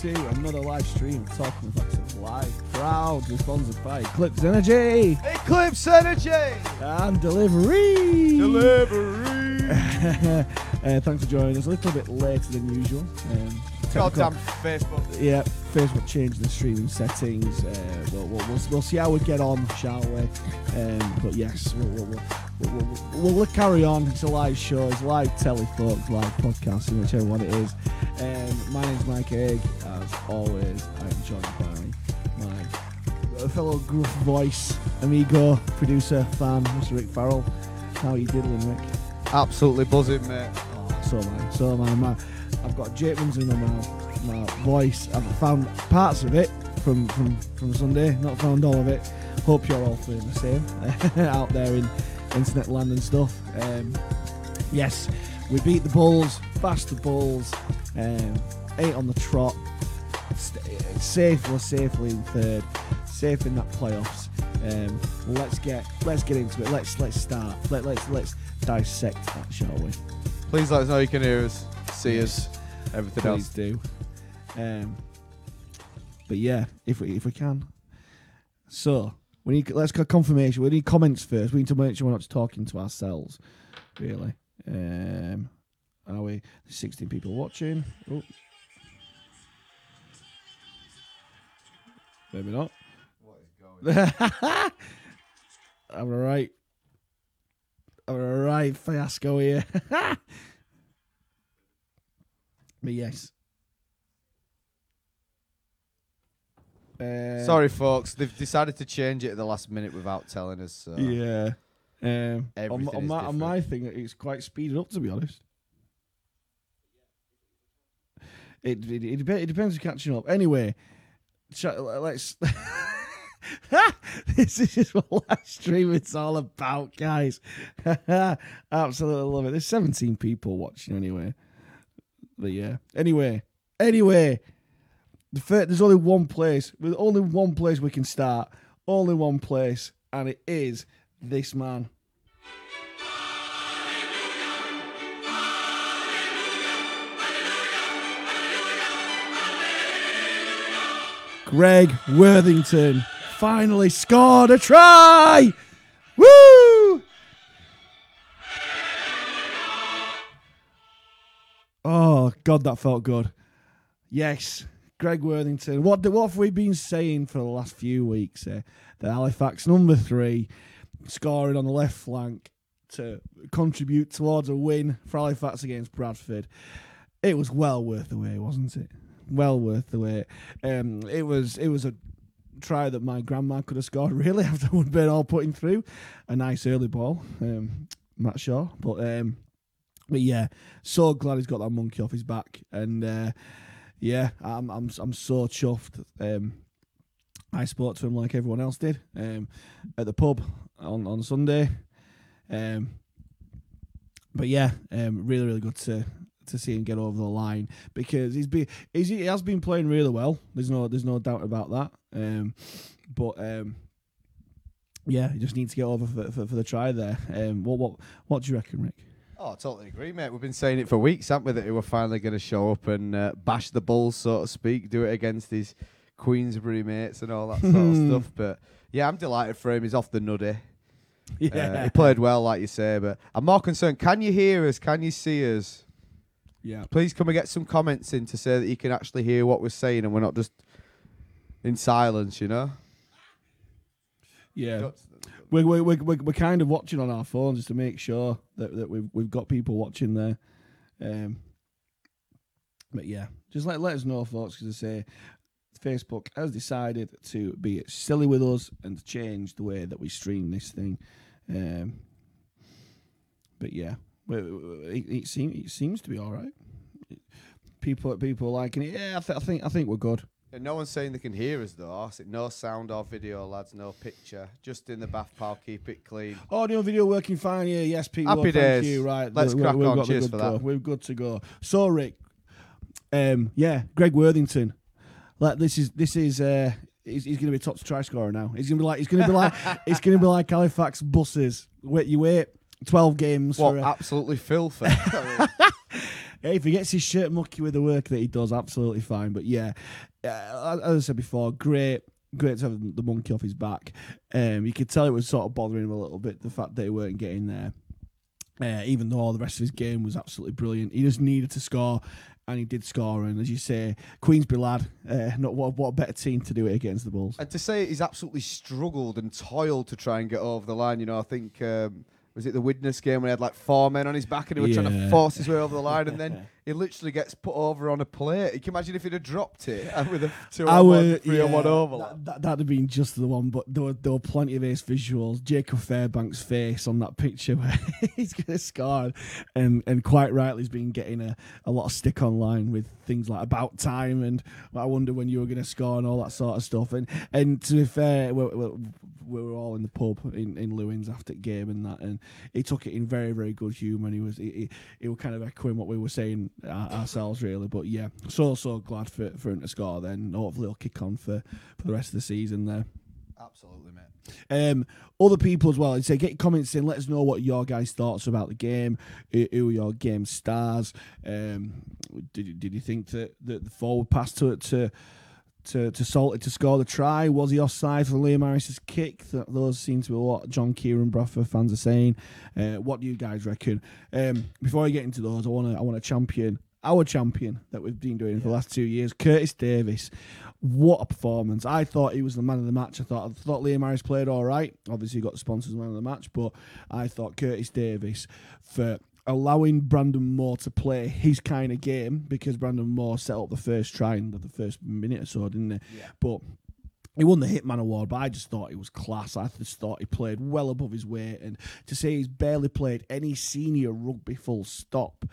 Hello, welcome to another live stream of Talking with Accents Live. Proudly sponsored by Eclipse Energy Eclipse Energy! and Delivery. Delivery! uh, thanks for joining us. A little bit later than usual. Um, Goddamn Facebook. Yeah, Facebook changed the streaming settings. Uh, we'll, we'll, we'll, we'll see how we get on, shall we? Um, but yes, we'll, we'll, we'll, we'll, we'll, we'll carry on. It's a live show, it's live telly, folks, live podcasting, whichever one it is. Um, my name's Mike Egg. Always, I'm joined by my fellow gruff voice, amigo, producer, fan, Mr. Rick Farrell. How are you diddling, Rick? Absolutely buzzing, mate. Oh, so am I. So am I. My, I've got Jakeman's in my mouth. My voice. I've found parts of it from, from, from Sunday. Not found all of it. Hope you're all feeling the same out there in internet land and stuff. Um, yes, we beat the Bulls. Bashed the Bulls. Um, eight on the trot. Safe. We're safely in third. Safe in that playoffs. Um, let's get let's get into it. Let's let's start. Let, let's let's dissect that, shall we? Please let us know you can hear us, see us, everything Please else. do. Um, but yeah, if we if we can. So we need let's get confirmation. We need comments first. We need to make sure we're not talking to ourselves. Really. Um, are we? 16 people watching. Oh. Maybe not. I'm alright. I'm alright, fiasco here. but yes. Uh, Sorry, folks. They've decided to change it at the last minute without telling us. So. Yeah. Um, on, on, my, on my thing, it's quite speeded up, to be honest. It it, it, it depends on catching up. Anyway, let's. this is what live stream it's all about, guys. Absolutely love it. There's 17 people watching anyway. But yeah. Anyway, anyway, the fir- there's only one place. There's only one place we can start. Only one place, and it is this man. Greg Worthington finally scored a try. Woo! Oh God, that felt good. Yes, Greg Worthington. What what have we been saying for the last few weeks? That Halifax number three scoring on the left flank to contribute towards a win for Halifax against Bradford. It was well worth the wait, wasn't it? Well worth the wait. Um, it was it was a try that my grandma could have scored really after we'd been all putting through a nice early ball. Um, not sure, but um, but yeah, so glad he's got that monkey off his back, and uh, yeah, I'm I'm I'm so chuffed. Um, I spoke to him like everyone else did um, at the pub on on Sunday, um, but yeah, um, really really good to to see him get over the line because he's been he's, he has been playing really well. There's no there's no doubt about that. Um, but um, yeah, he just needs to get over for, for, for the try there. Um, what what what do you reckon, Rick? Oh, I totally agree, mate. We've been saying it for weeks, haven't we, that he were finally going to show up and uh, bash the Bulls, so to speak, do it against his Queensbury mates and all that sort of stuff. But yeah, I'm delighted for him. He's off the nuddy. Uh, he played well, like you say, but I'm more concerned. Can you hear us? Can you see us? Yeah. Please come and get some comments in to say that you can actually hear what we're saying and we're not just in silence, you know? Yeah, we're, we're, we're, we're, we're kind of watching on our phones just to make sure that, that we've we've got people watching there. Um, but yeah, just let let us know, folks, because I say Facebook has decided to be silly with us and to change the way that we stream this thing. Um, but yeah, we- we- it, it seems it seems to be all right. People people are liking it. Yeah, I, th- I think I think we're good. And no one's saying they can hear us though. No sound or video, lads. No picture. Just in the bath pal. Keep it clean. Audio video working fine here. Yes, people. Happy days. you. Right, Let's we- crack we've on. Cheers for go. that. We're good to go. So, Rick, um, yeah, Greg Worthington. Like this is this is uh, he's, he's going to be top try scorer now. He's going to be like he's going to be like it's going to be like Halifax buses. Wait, you wait twelve games What for. A, absolutely filthy. Hey, if he gets his shirt mucky with the work that he does, absolutely fine. But yeah, uh, as I said before, great, great to have the monkey off his back. Um, you could tell it was sort of bothering him a little bit the fact that he weren't getting there. Uh, even though all the rest of his game was absolutely brilliant, he just needed to score, and he did score. And as you say, Queensbury lad, uh, not what, what a better team to do it against the Bulls. and to say he's absolutely struggled and toiled to try and get over the line. You know, I think um, was it the Widnes game when he had like four men on his back and he was trying to force his way over the line, and then he literally gets put over on a plate. You can imagine if he'd have dropped it and with a two I on one, would, three on one overlap. That, that, that'd have been just the one, but there were, there were plenty of ace visuals. Jacob Fairbank's face on that picture where he's going to score, and and quite rightly, he's been getting a, a lot of stick online with things like about time and I wonder when you were going to score and all that sort of stuff. And and to be fair, we, we, we were all in the pub in, in Lewins after the game and that, and he took it in very very good humour. And he was he, he, he was kind of echoing what we were saying ourselves really. But yeah, so so glad for for him to score. Then hopefully he'll kick on for for the rest of the season there. Absolutely, mate. Um, other people as well. I'd say get your comments in. Let us know what your guys' thoughts about the game. Who, who are your game stars? Um, did you, did you think that, that the forward pass to it to to to Salty to score the try was he offside for Liam Harris's kick? Those seem to be what John Kieran Bradford fans are saying. Uh, what do you guys reckon? Um, before I get into those, I want to I want to champion our champion that we've been doing for the last two years, Curtis Davis. What a performance! I thought he was the man of the match. I thought I thought Liam Harris played all right. Obviously, he got the sponsors man of the match, but I thought Curtis Davis for allowing Brandon Moore to play his kind of game because Brandon Moore set up the first try in the first minute or so, didn't he? Yeah. But he won the Hitman Award, but I just thought he was class. I just thought he played well above his weight, and to say he's barely played any senior rugby full stop,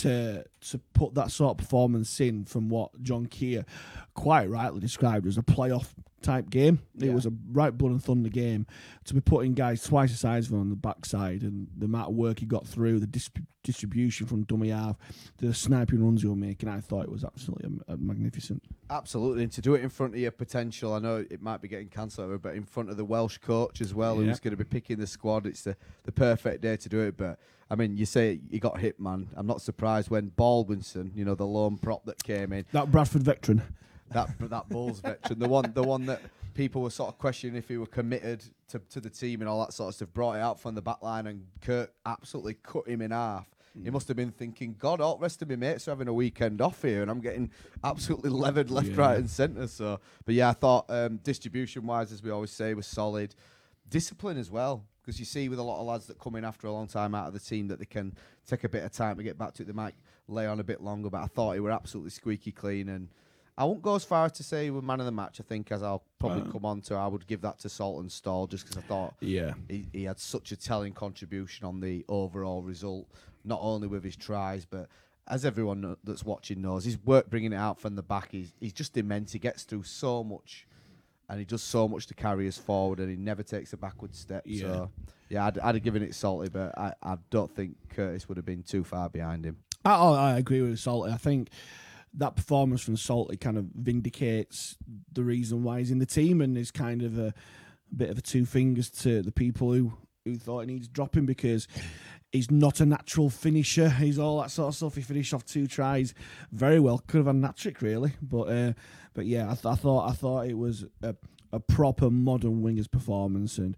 to to put that sort of performance in from what John Kear quite rightly described as a playoff type game. It Yeah. was a right blood and thunder game. To be putting guys twice the size of him on the backside, and the amount of work he got through, the dis- distribution from dummy half, the sniping runs he was making, I thought it was absolutely uh, magnificent. Absolutely, and to do it in front of your potential, I know it might be getting cancelled, over, but in front of the Welsh coach as well, Yeah. who's going to be picking the squad, it's the, the perfect day to do it. But I mean, you say you got hit, man. I'm not surprised when Baldwinson, you know, the lone prop that came in, That Bradford veteran. That that Bulls veteran, the one the one that people were sort of questioning if he were committed to, to the team and all that sort of stuff, brought it out from the back line and Kirk absolutely cut him in half. He must have been thinking, God, all the rest of my mates are having a weekend off here, and I'm getting absolutely levered left, Yeah. right, and centre. So, but yeah, I thought um, distribution wise, as we always say, was solid. Discipline as well, because you see with a lot of lads that come in after a long time out of the team that they can take a bit of time to get back to it. They might lay on a bit longer, but I thought he were absolutely squeaky clean and. I won't go as far as to say he was man of the match. I think, as I'll probably Uh. come on to, I would give that to Saltonstall just because I thought Yeah. he, he had such a telling contribution on the overall result, not only with his tries, but as everyone that's watching knows, his work bringing it out from the back, he's, he's just immense. He gets through so much and he does so much to carry us forward and he never takes a backward step. Yeah. So, yeah, I'd, I'd have given it salty, but I, I don't think Curtis would have been too far behind him. I, oh, I agree with Salty. I think that performance from Salty kind of vindicates the reason why he's in the team and is kind of a, bit of a two fingers to the people who, who thought he needs dropping because he's not a natural finisher. He's all that sort of stuff. He finished off two tries very well. Could have had a hat trick really, but uh, but yeah, I, th- I thought I thought it was a, a proper modern wingers performance and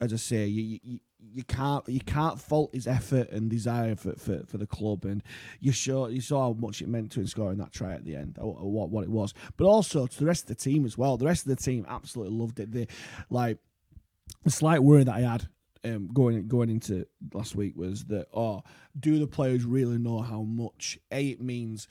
as I say, you, you you can't you can't fault his effort and desire for, for, for the club, and you saw you saw how much it meant to him scoring that try at the end, or, or what what it was. But also to the rest of the team as well. The rest of the team absolutely loved it. They like the slight worry that I had um, going going into last week was that oh, do the players really know how much a it means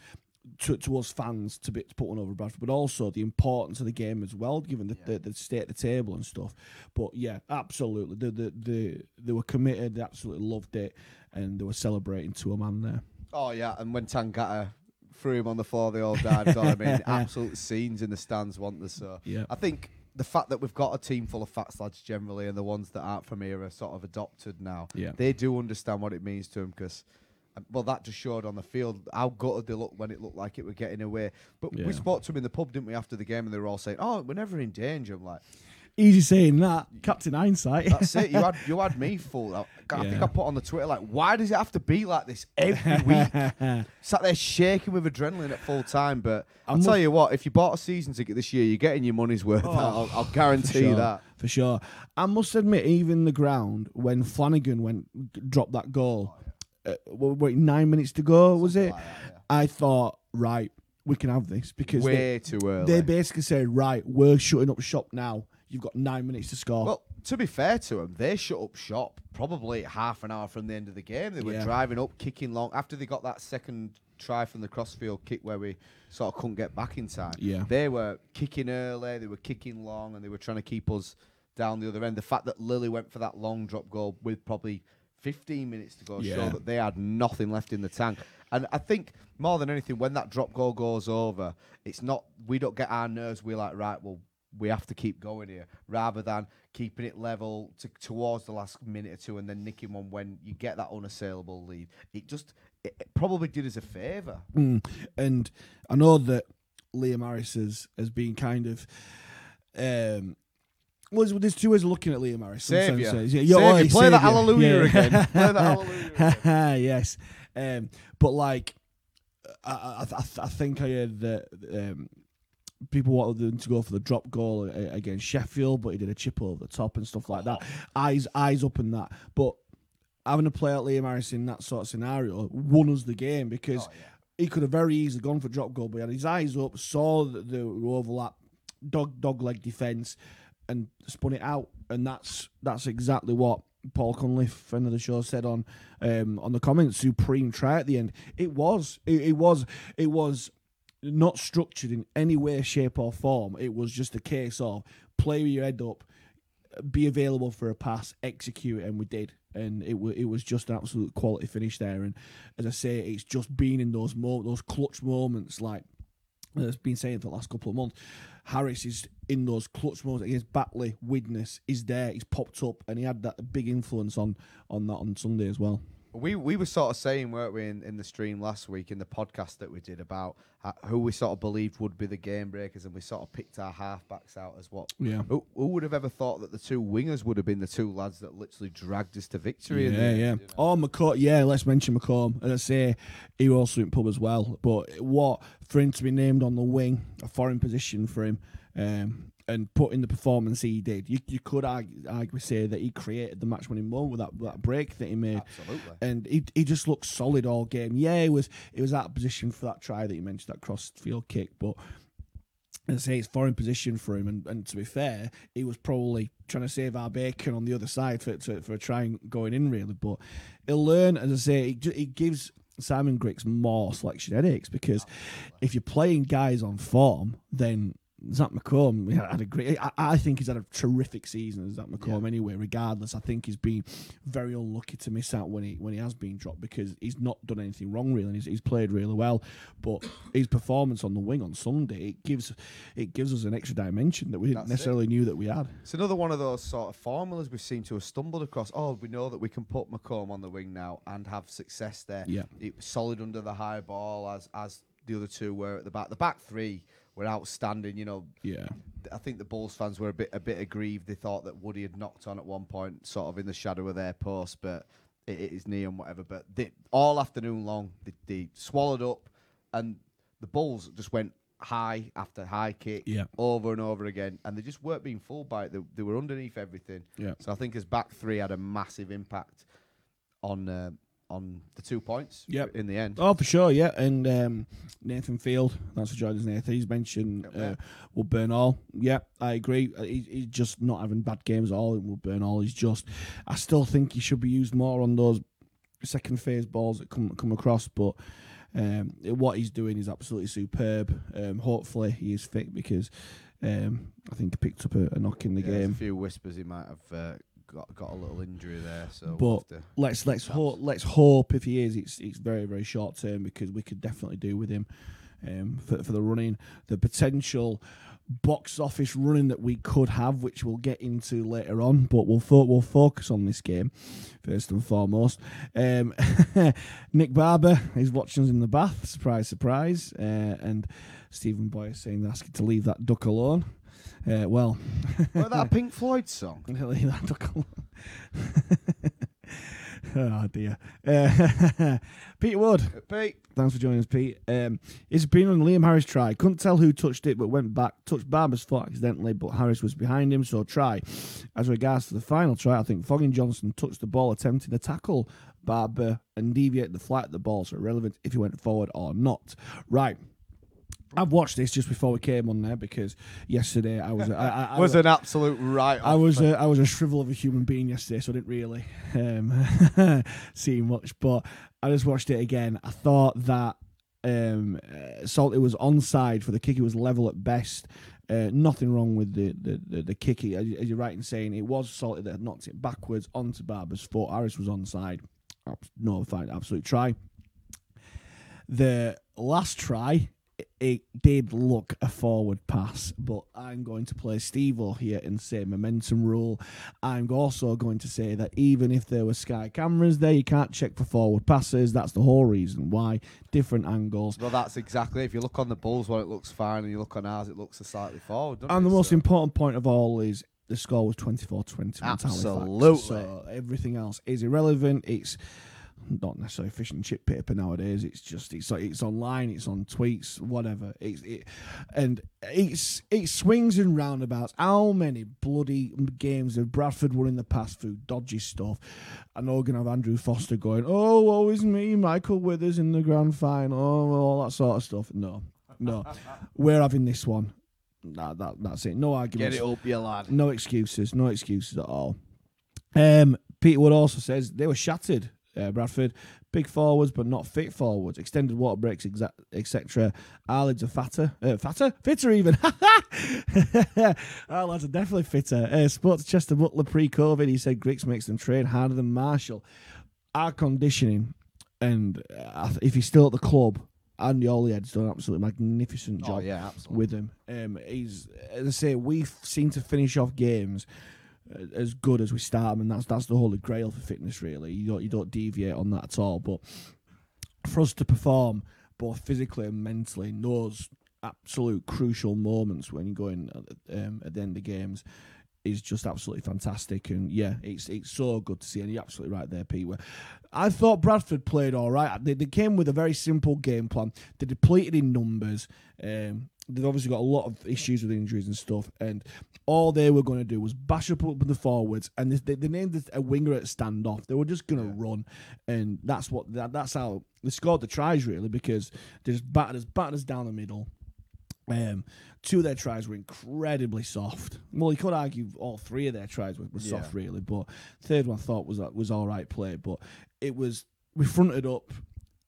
to, to us fans to be to put one over Bradford, but also the importance of the game as well, given the, the, the state of the table and stuff. But yeah, absolutely, the the, the they were committed, they absolutely loved it, and they were celebrating to a man there. Oh yeah, and when Tangata threw him on the floor, they all died. I mean, absolute scenes in the stands, want there. So Yeah. I think the fact that we've got a team full of fat lads generally, and the ones that aren't from here are sort of adopted now. Yeah. they do understand what it means to them because. Well, that just showed on the field how gutted they looked when it looked like it were getting away. But Yeah. we spoke to them in the pub, didn't we, after the game, and they were all saying, "Oh, we're never in danger." I'm like, Easy saying that, Captain Hindsight. "That's it. You had you had me fooled." I, I think I put on the Twitter like, "Why does it have to be like this every week?" Sat there shaking with adrenaline at full time. But I'll I'm tell you what, if you bought a season ticket this year, you're getting your money's worth. Oh, I'll, I'll guarantee you sure, that. for sure. I must admit, even the ground when Flanagan went dropped that goal, uh, what, nine minutes to go was it? like that, yeah. I thought, right, we can have this because they, Way too early. they basically said, right, we're shutting up shop now. You've got nine minutes to score. Well, to be fair to them, they shut up shop probably half an hour from the end of the game. They were Yeah. driving up, kicking long. After they got that second try from the crossfield kick where we sort of couldn't get back in time, Yeah. they were kicking early, they were kicking long, and they were trying to keep us down the other end. The fact that Lilley went for that long drop goal with probably 15 minutes to go Yeah. showed that they had nothing left in the tank. And I think more than anything, when that drop goal goes over, it's not we don't get our nerves. We're like, right, well, we have to keep going here, rather than keeping it level to, towards the last minute or two and then nicking one when you get that unassailable lead. It just it, it probably did us a favour. Mm. And I know that Liam Harris has, has been kind of. Um, well, there's- two ways of looking at Liam Harris. in some Saviour. senses. Yeah, Saviour. oh, Play the hallelujah again. Play the hallelujah yes. Um, but like, I, I, I, think I heard that um, people wanted him to go for the drop goal against Sheffield, but he did a chip over the top and stuff like that. Eyes, eyes up in that. But having to play out Liam Harris in that sort of scenario won us the game because Oh, yeah. he could have very easily gone for drop goal, but he had his eyes up, saw the, the overlap, dog dog leg defence, and spun it out. And that's that's exactly what Paul Cunliffe, friend of the show, said on um, on the comments. Supreme try at the end. It was. It, it was. It was not structured in any way, shape, or form. It was just a case of play with your head up, be available for a pass, execute and we did. And it was it was just an absolute quality finish there. And as I say, it's just been in those mo- those clutch moments, like has been saying for the last couple of months. Harris is in those clutch moments against Batley. Widnes is there. He's popped up, and he had that big influence on on that on Sunday as well. We we were sort of saying, weren't we, in, in the stream last week in the podcast that we did about uh, who we sort of believed would be the game breakers, and we sort of picked our halfbacks out as what. Yeah. Who, who would have ever thought that the two wingers would have been the two lads that literally dragged us to victory? in the Yeah, end, yeah. you know? Oh, McComb. Yeah, let's mention McComb. As I say, he was also in pub as well. But what for him to be named on the wing, a foreign position for him, um, and put in the performance he did, you, you could argue, argue say that he created the match winning moment with that, that break that he made. Absolutely. And he, he just looked solid all game. Yeah, he was he was out of position for that try that you mentioned, that cross field kick, but as I say, it's foreign position for him. And, and to be fair, he was probably trying to save our bacon on the other side for to, for a try and going in, really. But he'll learn, as I say, it, ju- it gives Simon Grix more selection headaches because if you're playing guys on form, then Zach McComb yeah, had a great. I, I think he's had a terrific season as Zach McComb. Anyway, regardless, I think he's been very unlucky to miss out when he when he has been dropped because he's not done anything wrong really. And he's, he's played really well, but his performance on the wing on Sunday it gives it gives us an extra dimension that we didn't That's it. necessarily knew that we had. It's another one of those sort of formulas we seem to have stumbled across. Oh, we know that we can put McComb on the wing now and have success there. Yeah. It was solid under the high ball as as the other two were at the back. The back three were outstanding. You know, Yeah, I think the Bulls fans were a bit a bit aggrieved. They thought that Woody had knocked on at one point, sort of in the shadow of their post, but it, it is knee and whatever. But they, all afternoon long, they, they swallowed up, and the Bulls just went high after high kick Yeah. over and over again, and they just weren't being fooled by it. They, they were underneath everything. Yeah. So I think his back three had a massive impact on uh, on the two points. Yep. In the end. Oh, for sure, yeah. And um, Nathan Field, that's what Jordan's Nathan. He's mentioned Yeah. uh, Will Burnall. Yeah, I agree. Uh, He, he's just not having bad games at all. Will Burnall is just. I still think he should be used more on those second phase balls that come come across, but. Um, what he's doing is absolutely superb. Um, hopefully he is fit because um, I think he picked up a, a knock in the Yeah, game. a few whispers he might have uh, got got a little injury there. So But we'll let's let's hope let's hope if he is, it's it's very very short term because we could definitely do with him um, for for the running, the potential box office running that we could have, which we'll get into later on. But we'll fo- we'll focus on this game first and foremost. Um, Nick Barber is watching us in the bath. Surprise, surprise. Uh, and Stephen Boyer saying asking to leave that duck alone. Uh, well, Was that Pink Floyd song? leave that duck alone. oh dear. Uh, Peter Wood. Pete. Thanks for joining us, Pete. Um, it's been on Liam Harris try. Couldn't tell who touched it, but went back, touched Barber's foot accidentally, but Harris was behind him, so try. As regards to the final try, I think Foggin-Johnston touched the ball attempting to tackle Barber and deviate the flight of the ball, so irrelevant if he went forward or not. Right. I've watched this just before we came on there because yesterday I was I, I, I was an absolute right. I was a, I was a shrivel of a human being yesterday, so I didn't really um, see much. But I just watched it again. I thought that um, uh, Salty was onside for the kick. It was level at best. Uh, nothing wrong with the the, the, the kick. As you- as you're right in saying, it was Salty that knocked it backwards onto Barber's foot. Harris was onside. No, fine, absolute try. The last try, it- did look a forward pass, but I'm going to play Steve here and say momentum rule. I'm also going to say that even if there were Sky cameras there, you can't check for forward passes. That's the whole reason why. Different angles. Well, that's exactly. If you look on the Bulls one, it looks fine, and you look on ours, it looks a slightly forward. And the it? most So- important point of all is the score was 24 20. Absolutely. So everything else is irrelevant. It's not necessarily fish and chip paper nowadays. It's just it's like it's online, it's on tweets, whatever. It's it, and it's it swings and roundabouts. How many bloody games have Bradford won in the past through dodgy stuff? I know we're gonna have Andrew Foster going, oh, is me, Michael Withers in the grand final, all that sort of stuff. No, no, we're having this one. That, that that's it. No arguments. Get it up, you lad. No excuses. No excuses at all. Um, Peter Wood also says they were shattered. Uh, Bradford, big forwards but not fit forwards. Extended water breaks, etc. Our lads are fatter, uh, fatter, fitter even. Our lads are definitely fitter. Uh, spoke to Chester Butler pre-COVID. He said Grix makes them train harder than Marshall. Our conditioning, and uh, if he's still at the club, Andy Oliad's done an absolutely magnificent job Oh yeah, absolutely. with him. Um, he's as I say, we seem to finish off games as good as we start them, and that's that's the holy grail for fitness. Really, you don't you don't deviate on that at all. But for us to perform both physically and mentally in those absolute crucial moments when you're going um, at the end of games is just absolutely fantastic. And yeah, it's it's so good to see. And you're absolutely right there, Pete. I thought Bradford played all right. They, they came with a very simple game plan. They depleted in numbers. Um, they've obviously got a lot of issues with injuries and stuff. And all they were going to do was bash up with the forwards. And they, they named a winger at standoff. They were just going to run, and that's what that, that's how they scored the tries really because they just battered us battered us down the middle. Um, two of their tries were incredibly soft. Well, you could argue all three of their tries were, were soft, really, but third one I thought was was all right play. But it was we fronted up.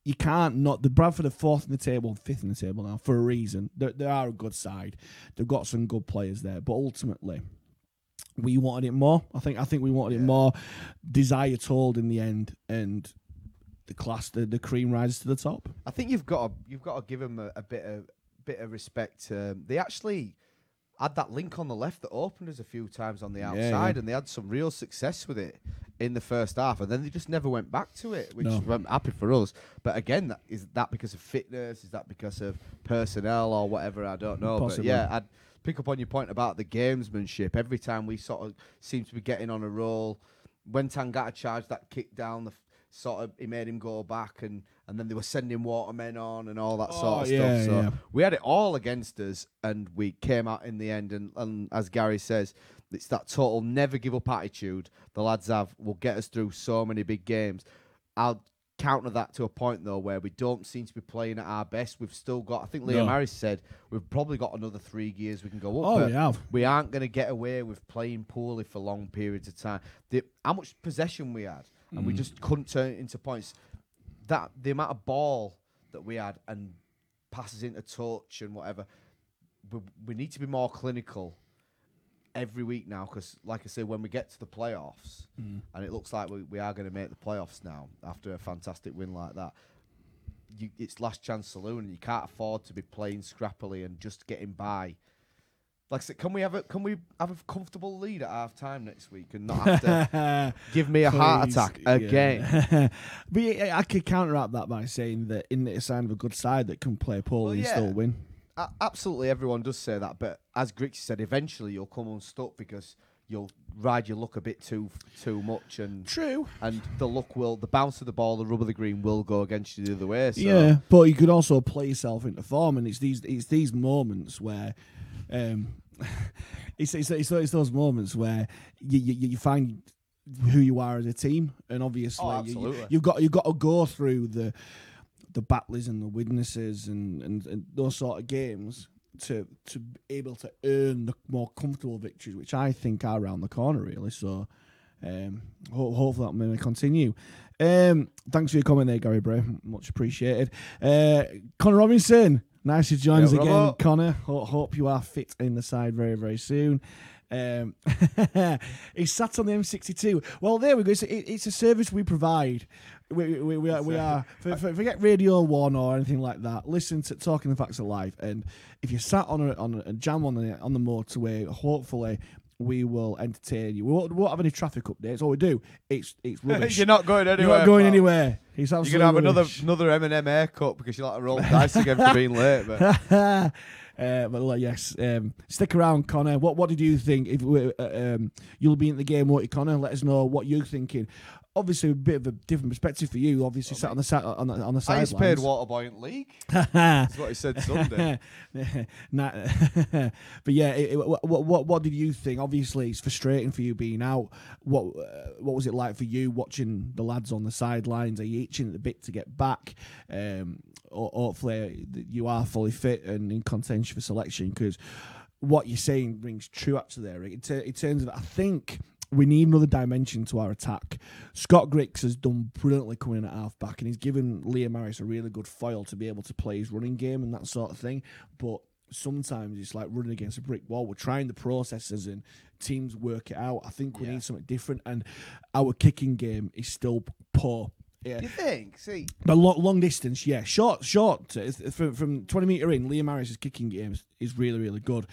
You can't not the Bradford are fourth in the table, fifth in the table now for a reason. They they are a good side. They've got some good players there, but ultimately. We wanted it more. I think. I think we wanted it more. Desire told in the end, and the class, the, the cream rises to the top. I think you've got to, you've got to give them a, a bit of bit of respect. Um, they actually had that link on the left that opened us a few times on the outside, yeah. and they had some real success with it in the first half, and then they just never went back to it, which No. I'm um, happy for us. But again, that, is that because of fitness? Is that because of personnel or whatever? I don't know. Possibly. But yeah, I'd pick up on your point about the gamesmanship. Every time we sort of seem to be getting on a roll, when Tangata charged that kick down, the f- sort of he made him go back, and and then they were sending watermen on and all that Oh, sort of yeah, stuff. So yeah. we had it all against us, and we came out in the end. And, and as Gary says, it's that total never give up attitude the lads have will get us through so many big games. I'll counter that to a point though where we don't seem to be playing at our best. We've still got. I think Liam No. Harris said we've probably got another three gears we can go up. Oh, but we have. we aren't going to get away with playing poorly for long periods of time. The, how much possession we had, and Mm. we just couldn't turn it into points. That the amount of ball that we had and passes into touch and whatever. We, we need to be more clinical every week now because, like I say, when we get to the playoffs, Mm. and it looks like we, we are going to make the playoffs now after a fantastic win like that. You, it's last chance saloon, and you can't afford to be playing scrappily and just getting by Like I said, can we have a can we have a comfortable lead at half time next week and not have to give me a heart Please, attack yeah. again? but yeah, I could counteract that by saying that in the sign of a good side that can play poorly Well, and yeah. still win. A- absolutely, everyone does say that, but as Grix said, eventually you'll come unstuck because you'll ride your luck a bit too too much, and True. and the luck will, the bounce of the ball, the rub of the green will go against you the other way. So. Yeah, but you could also play yourself into form, and it's these it's these moments where, um, it's, it's it's it's those moments where you you, you find who you are as a team, and obviously Oh, you, absolutely. you, have got you've got to go through the the battlers and the witnesses and, and, and those sort of games to to be able to earn the more comfortable victories, which I think are around the corner really. So. Um, ho- hopefully that may continue. Um, thanks for your comment there, Gary Bray. Much appreciated. Uh, Connor Robinson, nice to join us again, Robbo. Connor. Ho- hope you are fit in the side very, very soon. Um, he sat on the M62. Well, there we go. It's, it, it's a service we provide. We, we, we are, we are for, for, forget Radio One or anything like that. Listen to Talking the Facts of Life, and if you sat on a, on a jam on the on the motorway, hopefully we will entertain you. We won't, won't have any traffic updates. All we do, it's it's rubbish. You're not going anywhere. You're not going pal. anywhere. It's You're gonna have another rubbish. another M&M haircut because you like to roll the dice again for being late. But uh, but like, yes, um, stick around, Connor. What what did you think? If we, uh, um, you'll be in the game, won't you, Connor? Let us know what you're thinking. Obviously, a bit of a different perspective for you. Obviously, sat on the side on the on the sidelines. paid water boy league. That's what he said Sunday. Nah, but yeah, it, it- what, what what did you think? Obviously, it's frustrating for you being out. What uh, what was it like for you watching the lads on the sidelines? Are you itching at the bit to get back? Um, or hopefully you are fully fit and in contention for selection because what you're saying rings true up to there. Rick. In, ter- in terms of, I think we need another dimension to our attack. Scott Grix has done brilliantly coming in at half back, and he's given Liam Harris a really good foil to be able to play his running game and that sort of thing. But sometimes it's like running against a brick wall. We're trying the processes and teams work it out. I think we Yeah. need something different, and our kicking game is still poor. Yeah, You think? See, but long, long distance, yeah. Short, short. From, from 20 metre in, Liam Harris's kicking game is really, really good.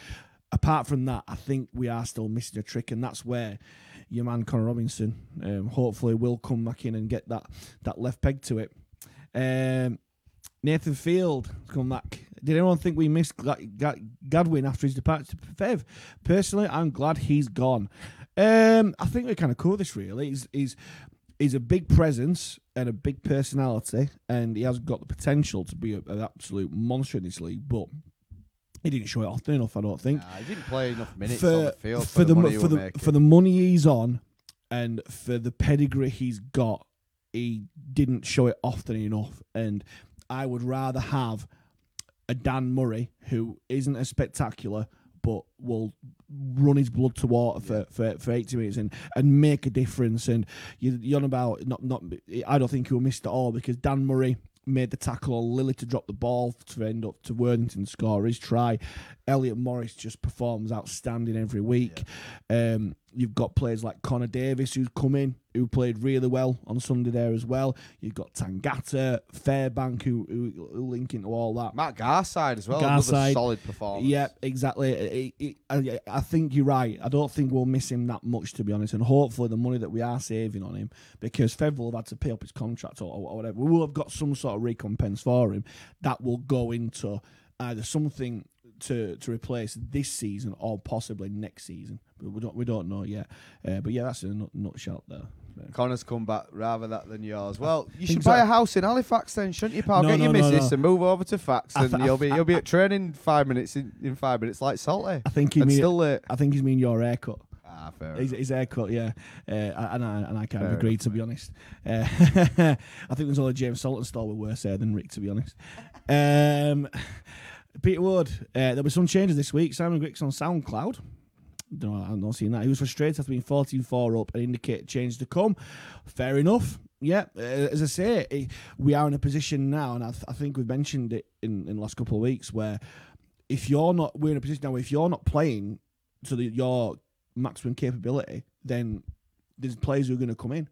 Apart from that, I think we are still missing a trick, and that's where your man Connor Robinson um, hopefully will come back in and get that, that left peg to it. Um, Nathan Field come back. Did anyone think we missed Gadwin after his departure to Fev? Personally, I'm glad he's gone. Um, I think we kind of cover this really. He's, he's a big presence and a big personality, and he has got the potential to be an absolute monster in this league. But he didn't show it often enough, I don't think. nah, he didn't play enough minutes for, on the field for, the, money for the for the money he's on, and for the pedigree he's got, he didn't show it often enough. And I would rather have a Dan Murray who isn't as spectacular, but will run his blood to water for, for, for 80 minutes and, and make a difference. And you, you're on about not not. I don't think he'll miss it all because Dan Murray made the tackle on Lilley to drop the ball to end up to Worthington score his try. Elliot Morris just performs outstanding every week. Um, you've got players like Connor Davis who's come in, who played really well on Sunday there as well. You've got Tangata, Fairbank who, who, who link into all that. Matt Garside as well, another solid performance. Yeah, exactly. It- it- I, I think you're right. I don't think we'll miss him that much, to be honest. And hopefully, the money that we are saving on him, because Fev will have had to pay up his contract or, or whatever, we will have got some sort of recompense for him that will go into either something to to replace this season or possibly next season. But we don't we don't know yet. Uh, but yeah, that's in a nutshell there. Connor's come back rather that than yours. Well, you should buy a house in Halifax then, shouldn't you, pal? No, Get your no, no, missus no. and move over to Fax, and th- you'll be you'll be at training five minutes in, in five minutes like Salty. I think he mean still late. I think he's mean your haircut. Ah, fair. His, his haircut, yeah, uh, and I and I kind of Fair agree enough, to be honest. Uh, I think there's only James Saltonstall with worse hair than Rick, to be honest. Um, Peter Wood, uh, there were some changes this week. Simon Grix on SoundCloud. Don't know, I've not seen that. He was frustrated after being 14-4 up and indicate change to come. Fair enough. Yeah, uh, as I say, we are in a position now, and I, th- I think we've mentioned it in, in the last couple of weeks, where if you're not, we're in a position now. If you're not playing to the, your maximum capability, then there's players who are going to come in.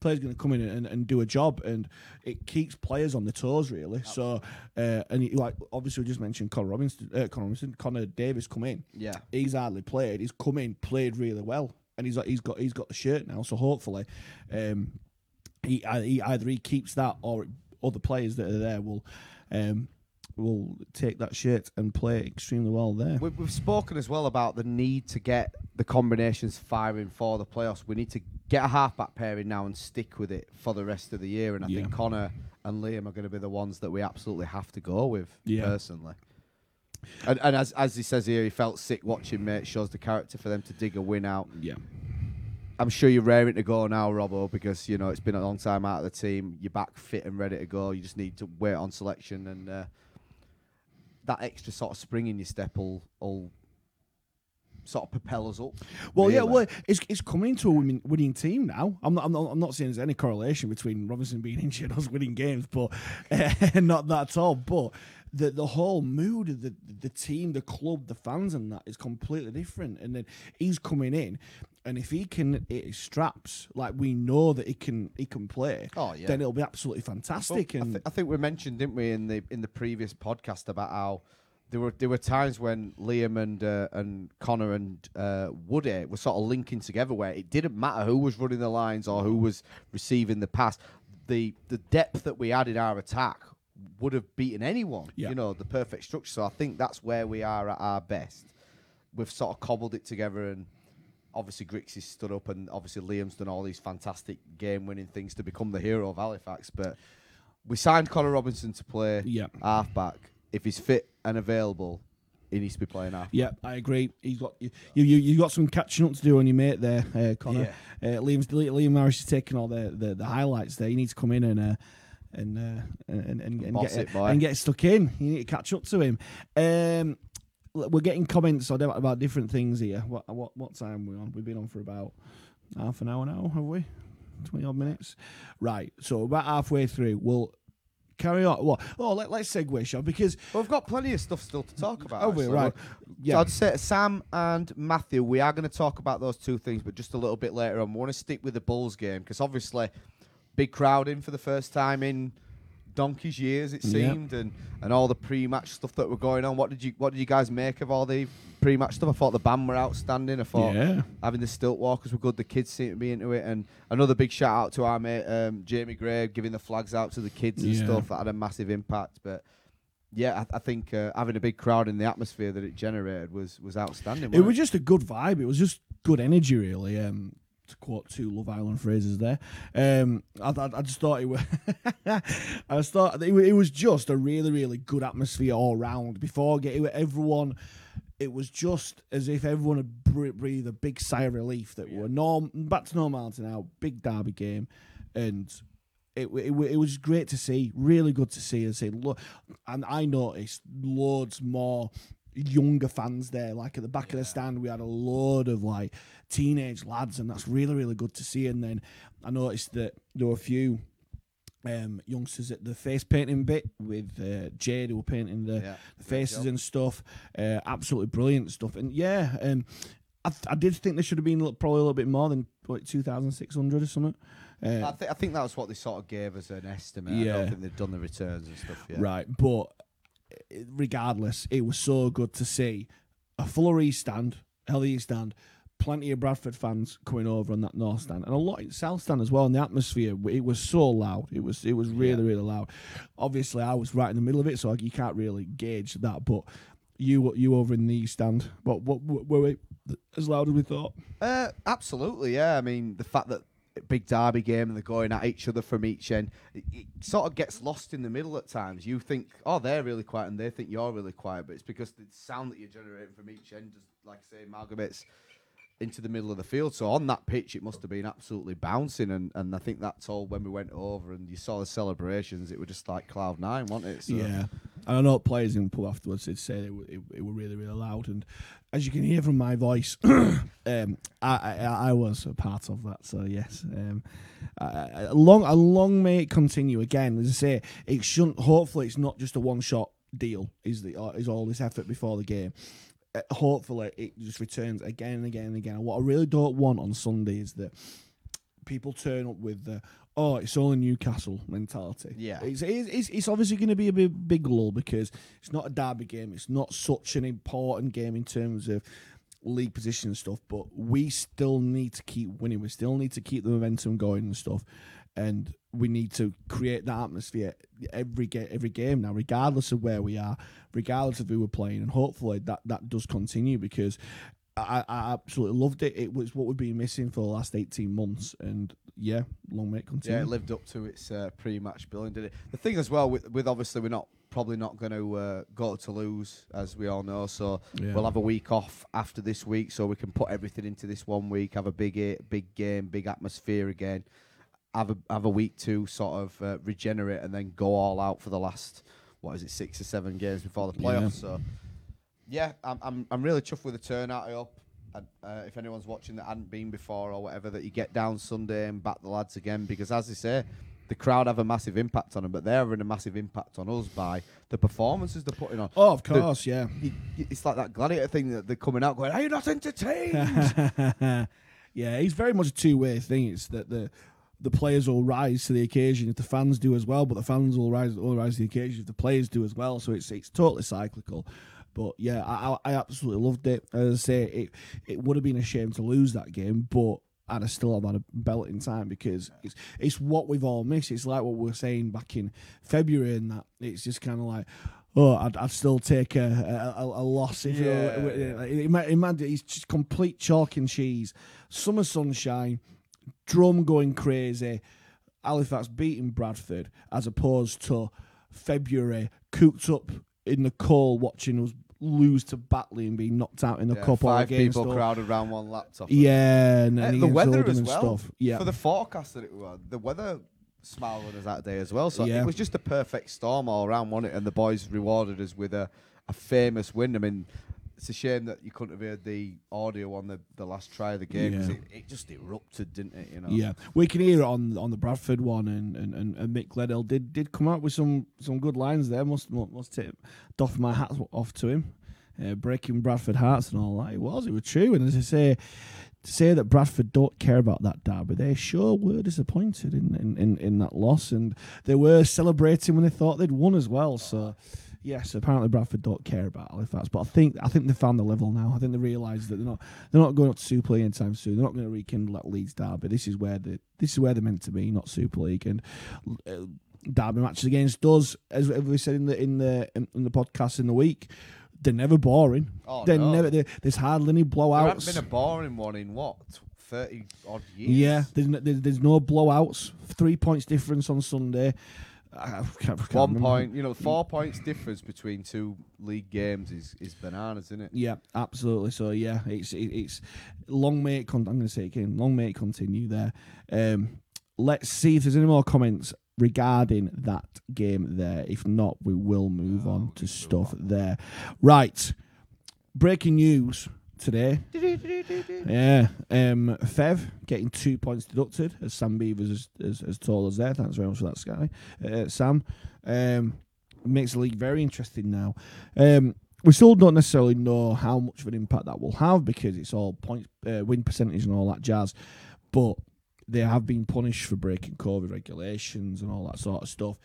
Player's going to come in and, and do a job, and it keeps players on the toes really. So, uh, and he, like obviously we just mentioned Connor Robinson, uh, Connor Robinson, Connor Davis come in. Yeah. he's hardly played. He's come in, played really well, and he's he's got he's got the shirt now. So hopefully, um, he, he either he keeps that or other players that are there will. Um, will take that shirt and play extremely well there. We, we've spoken as well about the need to get the combinations firing for the playoffs. We need to get a halfback pairing now and stick with it for the rest of the year. And I Yeah. think Connor and Liam are going to be the ones that we absolutely have to go with, Yeah. personally. And, and as as he says here, he felt sick watching mate. Shows the character for them to dig a win out. Yeah, I'm sure you're raring to go now, Robbo, because you know it's been a long time out of the team. You're back fit and ready to go. You just need to wait on selection, and uh, that extra sort of spring in your step will, will sort of propel us up. Well, yeah, well, it's, it's coming into a winning, winning team now. I'm not, I'm not, I'm not saying there's any correlation between Robinson being injured and us winning games, but uh, not that at all. But the the whole mood of the the team, the club, the fans, and that is completely different. And then he's coming in, and if he can hit his straps, like we know that he can, he can play. Oh, yeah. Then it'll be absolutely Well, fantastic. I, and I think we mentioned, didn't we, in the in the previous podcast about how there were there were times when Liam and uh, and Connor and uh, Woody were sort of linking together, where it didn't matter who was running the lines or who was receiving the pass. The the depth that we had in our attack would have beaten anyone. Yeah. You know, the perfect structure. So I think that's where we are at our best. We've sort of cobbled it together and. Obviously, Grix has stood up, and obviously Liam's done all these fantastic game-winning things to become the hero of Halifax. But we signed Connor Robinson to play Yeah. halfback. If he's fit and available, he needs to be playing half. Yeah, I agree. He's got you. You you got some catching up to do on your mate there, uh, Connor. Uh, Liam's Liam Morris is taking all the, the, the highlights there. You need to come in and uh, and, uh, and and and get it, and get stuck in. You need to catch up to him. Um, we're getting comments on about different things here. What what what time are we on? We've been on for about half an hour now, have we? Twenty odd minutes. Right. So about halfway through, we'll carry on. Well, oh, let, let's segue, Sean, because Well, we've got plenty of stuff still to talk about. Oh, we- right. So Yeah. I'd say Sam and Matthew, we are going to talk about those two things, but just a little bit later on. We want to stick with the Bulls game because obviously, big crowd in for the first time in donkey's years, it Yeah. seemed, and, and all the pre-match stuff that were going on. What did you What did you guys make of all the pre-match stuff? I thought the band were outstanding. I thought Yeah. having the stilt walkers were good. The kids seem to be into it, and another big shout out to our mate um, Jamie Gray giving the flags out to the kids and stuff. That had a massive impact, but. Yeah, I, I think uh, having a big crowd in the atmosphere that it generated was was outstanding. It was just a good vibe. It was just good energy, really. Um, to quote two Love Island phrases there, um, I, I, I just thought it was. I just thought it, it was just a really, really good atmosphere all round. Before getting everyone, it was just as if everyone had breathed a big sigh of relief that we're norm back to normality now. Big derby game, and it, it, it was great to see, really good to see. And say, look, and I noticed loads more younger fans there. Like at the back of the stand, we had a load of like teenage lads, and that's really, really good to see. And then I noticed that there were a few um, youngsters at the face painting bit with uh, Jade who were painting the, Yeah, the faces job. and stuff. Uh, absolutely brilliant stuff. And yeah, um, I, th- I did think there should have been probably a little bit more than what, 2,600 or something. Uh, I, th- I think that was what they sort of gave us an estimate. I Yeah. don't think they've done the returns and stuff yet. Right, but uh, regardless, it was so good to see a East stand, East stand, plenty of Bradford fans coming over on that North stand, and a lot in South stand as well. And the atmosphere, it was so loud. It was it was really really loud. Obviously, I was right in the middle of it, so you can't really gauge that. But you you over in the East stand, what what were we as loud as we thought? Uh, absolutely, yeah. I mean, the fact that big derby game and they're going at each other from each end, it, it sort of gets lost in the middle at times. You think, oh, they're really quiet, and they think you're really quiet, but it's because the sound that you're generating from each end, just like I say, amalgamates into the middle of the field. So on that pitch, it must have been absolutely bouncing, and, and I think that's all when we went over and you saw the celebrations. It was just like cloud nine, wasn't it? So, Yeah, and I know players in pub afterwards did say it, it, it were really really loud, and as you can hear from my voice, um, I, I I was a part of that. So yes, um, long a long may it continue. Again, as I say, it shouldn't. Hopefully, it's not just a one shot deal. Is the uh, is all this effort before the game? Uh, hopefully, it just returns again and again and again. What I really don't want on Sunday is that people turn up with the oh it's all a Newcastle mentality. Yeah. it's it's, it's, it's obviously going to be a big big lull because it's not a derby game. It's not such an important game in terms of league position and stuff. But we still need to keep winning. We still need to keep the momentum going and stuff. And we need to create that atmosphere every ga- every game now, regardless of where we are, regardless of who we're playing, and hopefully that that does continue because I, I absolutely loved it. It was what we've been missing for the last eighteen months, and yeah, long may it continue. Yeah, it lived up to its uh, pre-match billing, did it? The thing as well with, with obviously we're not probably not going to uh, go to Toulouse as we all know, so Yeah. we'll have a week off after this week, so we can put everything into this one week, have a big big game, big atmosphere again, have a have a week to sort of uh, regenerate, and then go all out for the last what is it six or seven games before the Yeah. playoffs. So yeah, I'm I'm I'm really chuffed with the turnout. I hope. And, uh, if anyone's watching that hadn't been before or whatever, that you get down Sunday and back the lads again because, as they say, the crowd have a massive impact on them, but they're having a massive impact on us by the performances they're putting on. Oh, of The- course, yeah. Y- y- It's like that gladiator thing that they're coming out going, "Are you not entertained?" yeah, he's very much a two way thing. It's that the the players will rise to the occasion if the fans do as well, but the fans will rise will rise to the occasion if the players do as well. So it's it's totally cyclical. But yeah, I I absolutely loved it. As I say, it it would have been a shame to lose that game, but I'd have still have had a belt in time because it's it's what we've all missed. It's like what we were saying back in February, and that it's just kind of like. Oh, I'd, I'd still take a, a, a loss if Yeah, you yeah. like, ima- Imagine he's just complete chalk and cheese. Summer sunshine, drum going crazy. Halifax beating Bradford as opposed to February cooped up in the cold watching us lose to Batley and being knocked out in the Yeah, cup five people us. crowded around one laptop. Yeah, and, Uh, and the weather as and well. stuff. Yeah, For the forecast that it was, the weather smiled on us that day as well. So Yeah. it was just a perfect storm all around, wasn't it? And the boys rewarded us with a, a famous win. I mean, it's a shame that you couldn't have heard the audio on the, the last try of the game 'cause Yeah. it, it just erupted, didn't it? You know. Yeah, we can hear it on on the Bradford one, and and, and, and Mick Gledhill did did come out with some some good lines there. Must must tip doff my hat off to him, uh, breaking Bradford hearts and all that. It was, it was true. And as I say, to say that Bradford don't care about that derby, they sure were disappointed in in, in, in that loss, and they were celebrating when they thought they'd won as well. So. Yes, apparently Bradford don't care about Halifax, but I think I think they found the level now. I think they realise that they're not they're not going up to Super League anytime soon. They're not going to rekindle that Leeds derby. This is where the this is where they're meant to be, not Super League. And uh, derby matches against us, as we said in the in the in, in the podcast in the week, they're never boring. Oh, they're no. never. They're, there's hardly any blowouts. There hasn't been a boring one in what thirty odd years. yeah, there's no, there's, there's no blowouts. Three points difference on Sunday. I I One remember. point, you know, four points difference between two league games is, is bananas, isn't it? Yeah, absolutely. So yeah, it's it, it's long may it. Con- I'm going to say it again. Long may it continue there. Um, let's see if there's any more comments regarding that game there. If not, we will move on to stuff there. Right, breaking news today. Yeah, um, Fev getting two points deducted, as Sam Beavers has, has, has told us there. Thanks very much for that, Sky. Uh, Sam um, makes the league very interesting now. Um, we still don't necessarily know how much of an impact that will have because it's all point uh, win percentage and all that jazz, but they have been punished for breaking COVID regulations and all that sort of stuff.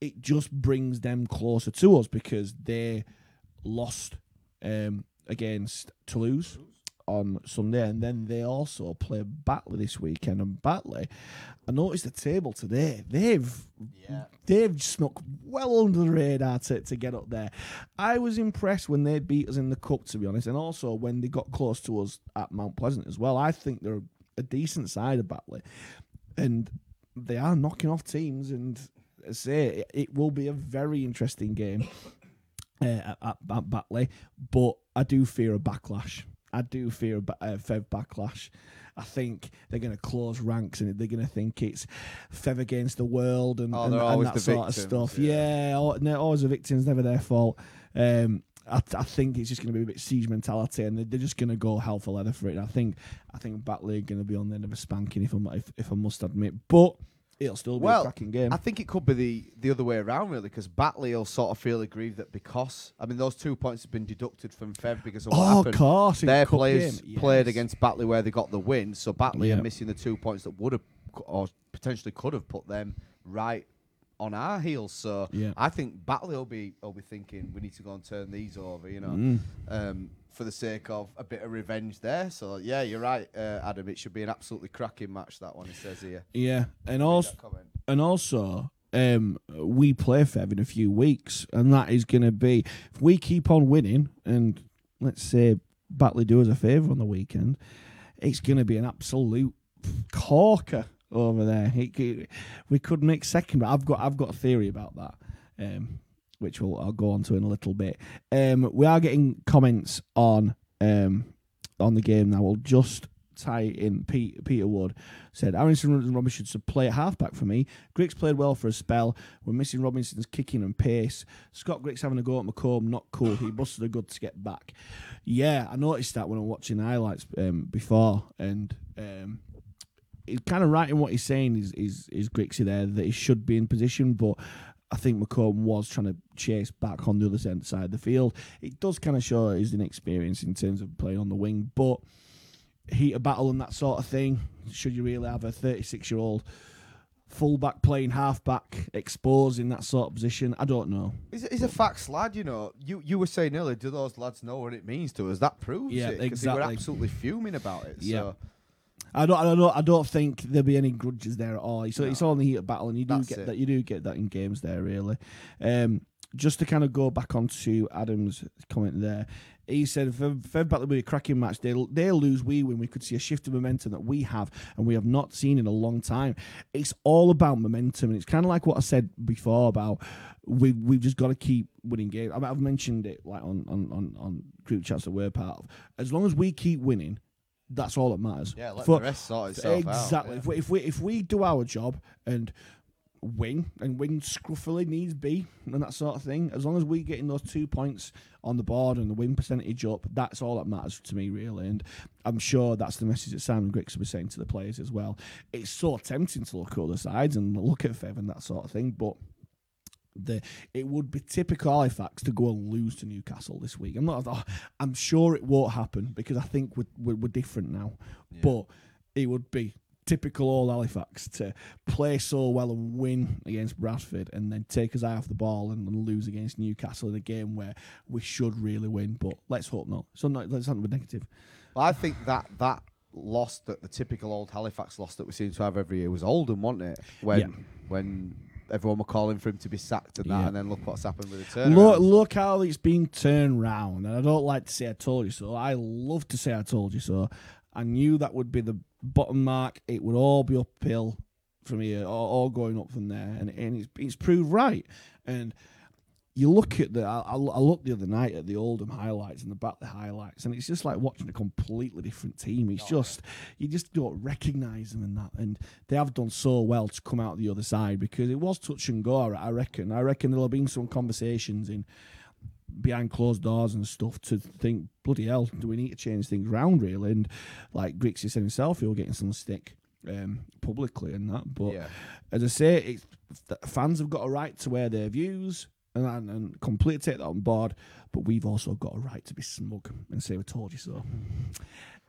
It just brings them closer to us because they lost um, against Toulouse on Sunday, and then they also play Batley this weekend. And Batley, I noticed the table today. They've Yeah. they've snuck well under the radar to, to get up there. I was impressed when they beat us in the cup, to be honest, and also when they got close to us at Mount Pleasant as well. I think they're a decent side of Batley, and they are knocking off teams. And I say it, it will be a very interesting game uh, at, at, at Batley, but I do fear a backlash. I do fear a uh, Fev backlash. I think they're going to close ranks and they're going to think it's Fev against the world and, Oh, and, and that sort of stuff. yeah. Yeah, al- no, always the victims, never their fault. Um, I, I think it's just going to be a bit siege mentality, and they're, they're just going to go hell for leather for it. I think I think Batley are going to be on the end of a spanking, if, I'm, if if I must admit, but it'll still be a Well, cracking game. I think it could be the, the other way around, really, because Batley will sort of feel aggrieved that because, I mean, those two points have been deducted from Fev because of what oh, happened. course, Their players game. played against Batley where they got the win, so Batley Yeah. are missing the two points that would have or potentially could have put them right on our heels. So Yeah. I think Batley will be will be thinking we need to go and turn these over, you know, Mm. um, for the sake of a bit of revenge there. So yeah, you're right, uh, Adam. It should be an absolutely cracking match. That one, he says here. Yeah, and also and also um, we play Fev in a few weeks, and that is going to be if we keep on winning, and let's say Batley do us a favour on the weekend, it's going to be an absolute corker over there. It could- we could make second, but I've got I've got a theory about that. Um, which we'll, I'll go on to in a little bit. Um, we are getting comments on um, on the game now. We'll just tie in. Pete, Peter Wood said, Aronson and Robinson should play at halfback for me. Grix played well for a spell. We're missing Robinson's kicking and pace. Scott Grix having a go at McComb, not cool. He busted a good to get back. Yeah, I noticed that when I'm watching highlights um, before, and um, he's kind of right in what he's saying. Is is is Grixie there that he should be in position, but I think McComb was trying to chase back on the other side side of the field. It does kind of show his inexperience in terms of playing on the wing, but heat of battle and that sort of thing. Should you really have a 36 year old fullback playing halfback, exposed in that sort of position? I don't know. He's, he's a fax lad, you know. You you were saying earlier, do those lads know what it means to us? That proves Yeah, it. Because they were absolutely fuming about it. Yeah. So I don't, I don't, I don't think there'll be any grudges there at all. So it's No. all in the heat of battle, and you do That's get it. that. You do get that in games there, really. Um, just to kind of go back onto Adam's comment there, he said if Batley will be a cracking match, they'll they'll lose, we win. We could see a shift of momentum that we have and we have not seen in a long time. It's all about momentum, and it's kind of like what I said before about we we've just got to keep winning games. I mean, I've mentioned it like on on on, on group chats that we're part of. As long as we keep winning. That's all that matters. yeah, let For- the rest sort itself exactly. out. If, we, if we if we do our job and win and win scruffily needs be and that sort of thing, as long as we getting those two points on the board and the win percentage up, that's all that matters to me really. And I'm sure that's the message that Simon Grix will be saying to the players as well. It's so tempting to look at other sides and look at Fev and that sort of thing, but the it would be typical Halifax to go and lose to Newcastle this week. I'm not. I'm sure it won't happen because I think we're we're, we're different now. But it would be typical old Halifax to play so well and win against Bradford and then take us eye off the ball and, and lose against Newcastle in a game where we should really win. But let's hope not. So not, let's not be negative. Well, I think that that loss that the typical old Halifax loss that we seem to have every year was Oldham, wasn't it? When Yeah. when everyone were calling for him to be sacked and that, Yeah. and then look what's happened with the turnaround. Look, look how it's been turned round. And I don't like to say I told you so. I love to say I told you so. I knew that would be the bottom mark. It would all be uphill from here, all, all going up from there. And, and it's, it's proved right. And you look at the, I, I looked the other night at the Oldham highlights and the Batley highlights, and it's just like watching a completely different team. It's just, you just don't recognise them in that. And they have done so well to come out the other side because it was touch and go, I reckon. I reckon there'll have been some conversations in behind closed doors and stuff to think, bloody hell, do we need to change things round really? And like Grixie said himself, he was getting some stick um, publicly and that. But Yeah. as I say, it's, fans have got a right to wear their views and, and, and completely take that on board. But we've also got a right to be smug and say we told you so.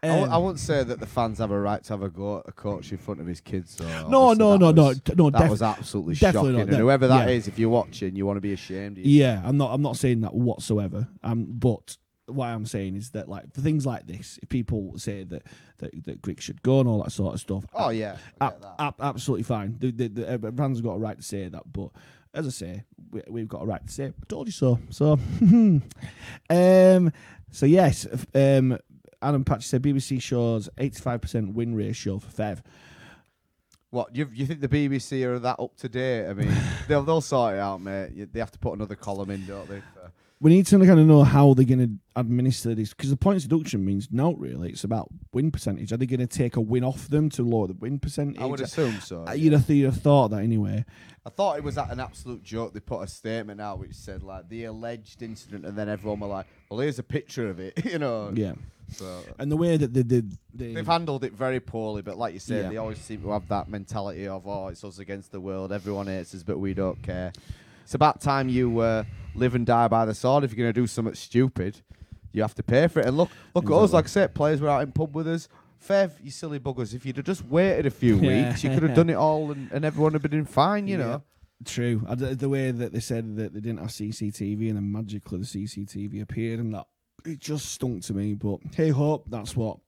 I w- I Um, wouldn't say that the fans have a right to have a go at a coach in front of his kids. So No, no, no, no, was- d- no, That def- was absolutely definitely shocking. not. And whoever that yeah. is, if you're watching, you want to be ashamed. Yeah, I'm not. I'm not saying that whatsoever. Um, but what I'm saying is that like for things like this, if people say that that, that Greek should go and all that sort of stuff. Oh yeah, ab- ab- absolutely fine. The, the, the, uh, fans have got a right to say that, but as I say, we, we've got a right to say. I told you so. So, um, so yes, um, Adam Patch said BBC shows 85% win ratio for Fev. What you you think the BBC are that up to date? I mean, they'll they'll sort it out, mate. You- They have to put another column in, don't they? We need to kind of know how they're going to administer this because the points deduction means no, really. It's about win percentage. Are they going to take a win off them to lower the win percentage? I would assume so. Uh, You'd have, you'd have thought that anyway. I thought it was an absolute joke. They put a statement out which said like the alleged incident, and then everyone were like, "Well, here's a picture of it," you know. Yeah, So and the way that they did, they, they've handled it very poorly. But like you said, Yeah. they always seem to have that mentality of, "Oh, it's us against the world. Everyone hates us, but we don't care." It's about time you uh, live and die by the sword. If you're going to do something stupid, you have to pay for it. And look, look at us. Like I said, players were out in pub with us. fair, you silly buggers. If you'd have just waited a few Yeah. weeks, you could have done it all, and, and everyone would have been fine. You Yeah. know. True. I d- the way that they said that they didn't have CCTV and then magically the CCTV appeared and that it just stunk to me. But hey, hope that's what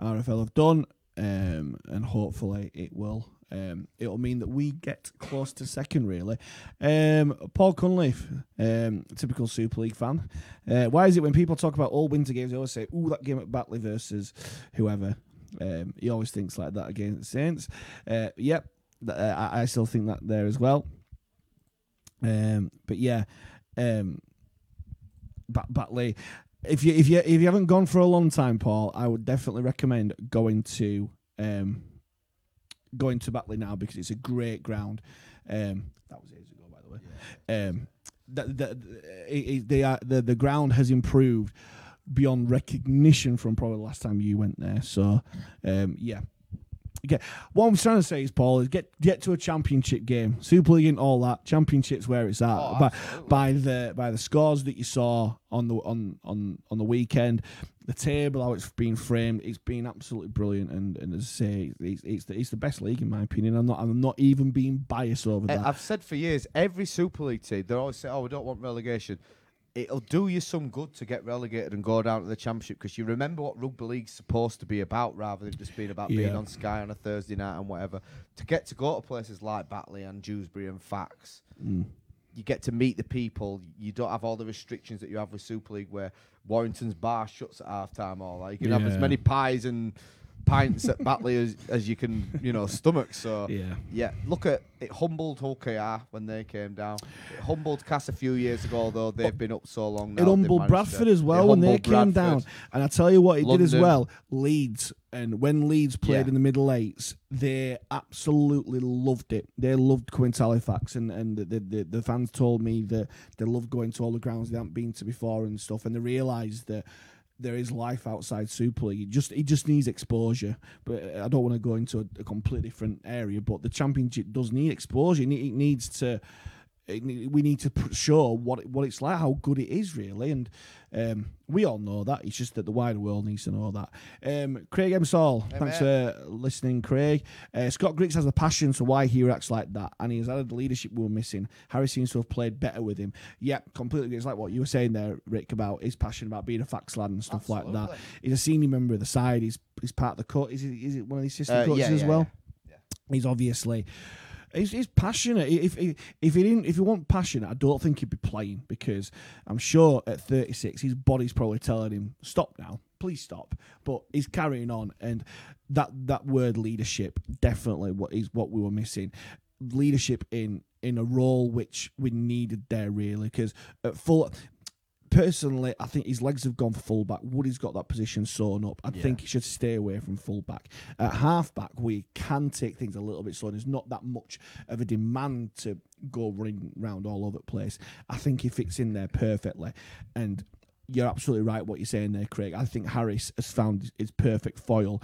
RFL have done, um, and hopefully it will. Um, it'll mean that we get close to second, really. Um, Paul Cunliffe, um, typical Super League fan. Uh, why is it when people talk about all winter games, they always say, "Ooh, that game at Batley versus whoever." Um, he always thinks like that against Saints. Uh, yep, uh, I, I still think that there as well. Um, but yeah, um, Bat- Batley. If you if you if you haven't gone for a long time, Paul, I would definitely recommend going to um, going to Batley now because it's a great ground. Um, that was ages ago, by the way. Um, the, the, it, it, they are, the the ground has improved beyond recognition from probably the last time you went there. So, um, yeah. Get, what I'm trying to say is, Paul, is get get to a championship game, Super League and all that. Championships where it's at Oh, by, by the by the scores that you saw on the on on on the weekend, the table how it's been framed, it's been absolutely brilliant. And, and as I say, it's it's the, it's the best league in my opinion. I'm not I'm not even being biased over that. I've said for years, every Super League team, they always say, "Oh, we don't want relegation." It'll do you some good to get relegated and go down to the Championship because you remember what rugby league's supposed to be about, rather than just being about being on Sky on a Thursday night and whatever. To get to go to places like Batley and Dewsbury and Fax, Mm. you get to meet the people. You don't have all the restrictions that you have with Super League, where Warrington's bar shuts at half time. All that you can have as many pies and pints at Batley as, as you can, you know, stomach. So Yeah. yeah, look at it. Humbled Hull KR when they came down. It humbled Cas a few years ago, though they've been up so long now. It humbled Bradford to- as well when they came down. And I tell you what, it did as well. Leeds and when Leeds played Yeah. in the middle eights, they absolutely loved it. They loved to Halifax, and and the, the the the fans told me that they loved going to all the grounds they hadn't been to before and stuff. And they realised that. There is life outside Super League. It just it just needs exposure. But uh, I don't want to go into a, a completely different area. But the Championship does need exposure. It, needs to we need to show what what it's like, how good it is, really, and um, we all know that. It's just that the wider world needs to know that. Um, Craig Emsall, Hey, thanks for listening, Craig. Uh, Scott Grix has the passion, so why he acts like that, and he has added the leadership we were missing. Harry seems to have played better with him. Yeah, completely. It's like what you were saying there, Rick, about his passion about being a fax lad and stuff like that. He's a senior member of the side. He's he's part of the cut. Is it, is it one of the assistant Uh, coaches yeah, as yeah, well? yeah. He's obviously he's, he's passionate. If, if if he didn't, if he wasn't passionate, I don't think he'd be playing because I'm sure at 36 his body's probably telling him stop now, please stop. But he's carrying on, and that that word leadership definitely what is what we were missing. Leadership in in a role which we needed there really because at full. Personally, I think his legs have gone fullback. Woody's got that position sewn up. I Yeah. think he should stay away from fullback. At halfback, we can take things a little bit slow. There's not that much of a demand to go running around all over the place. I think he fits in there perfectly. And you're absolutely right what you're saying there, Craig. I think Harris has found his perfect foil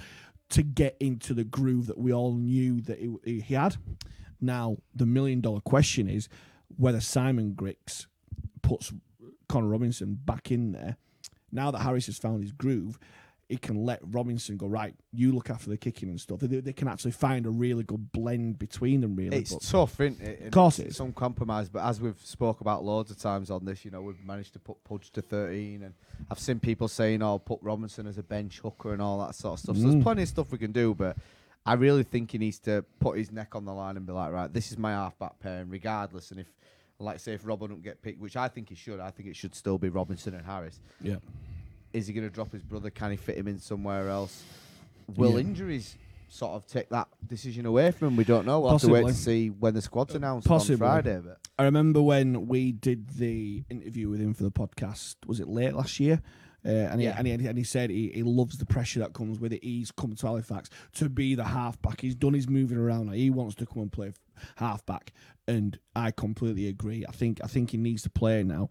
to get into the groove that we all knew that he, he had. Now, the million dollar question is whether Simon Grix puts Connor Robinson back in there. Now that Harris has found his groove, he can let Robinson go, right, you look after the kicking and stuff. They, they can actually find a really good blend between them, really. It's but- tough, isn't it? Of course it's it is. Some compromise, but as we've spoke about loads of times on this, you know, we've managed to put Pudge to 13, and I've seen people saying, "Oh, put Robinson as a bench hooker and all that sort of stuff." So Mm. there's plenty of stuff we can do, but I really think he needs to put his neck on the line and be like, "Right, this is my half-back pairing, regardless." And if, like, say, if Robin don't get picked, which I think he should, I think it should still be Robinson and Harris. yeah. Is he going to drop his brother? Can he fit him in somewhere else? Will Yeah. injuries sort of take that decision away from him? We don't know. We'll have to wait to see when the squad's uh, announced Possibly. on Friday. But I remember when we did the interview with him for the podcast. Was it late last year? Uh, and, he, Yeah. and, he, and he said he, he loves the pressure that comes with it. He's come to Halifax to be the halfback. He's done his moving around. He wants to come and play halfback, and I completely agree. I think I think he needs to play now.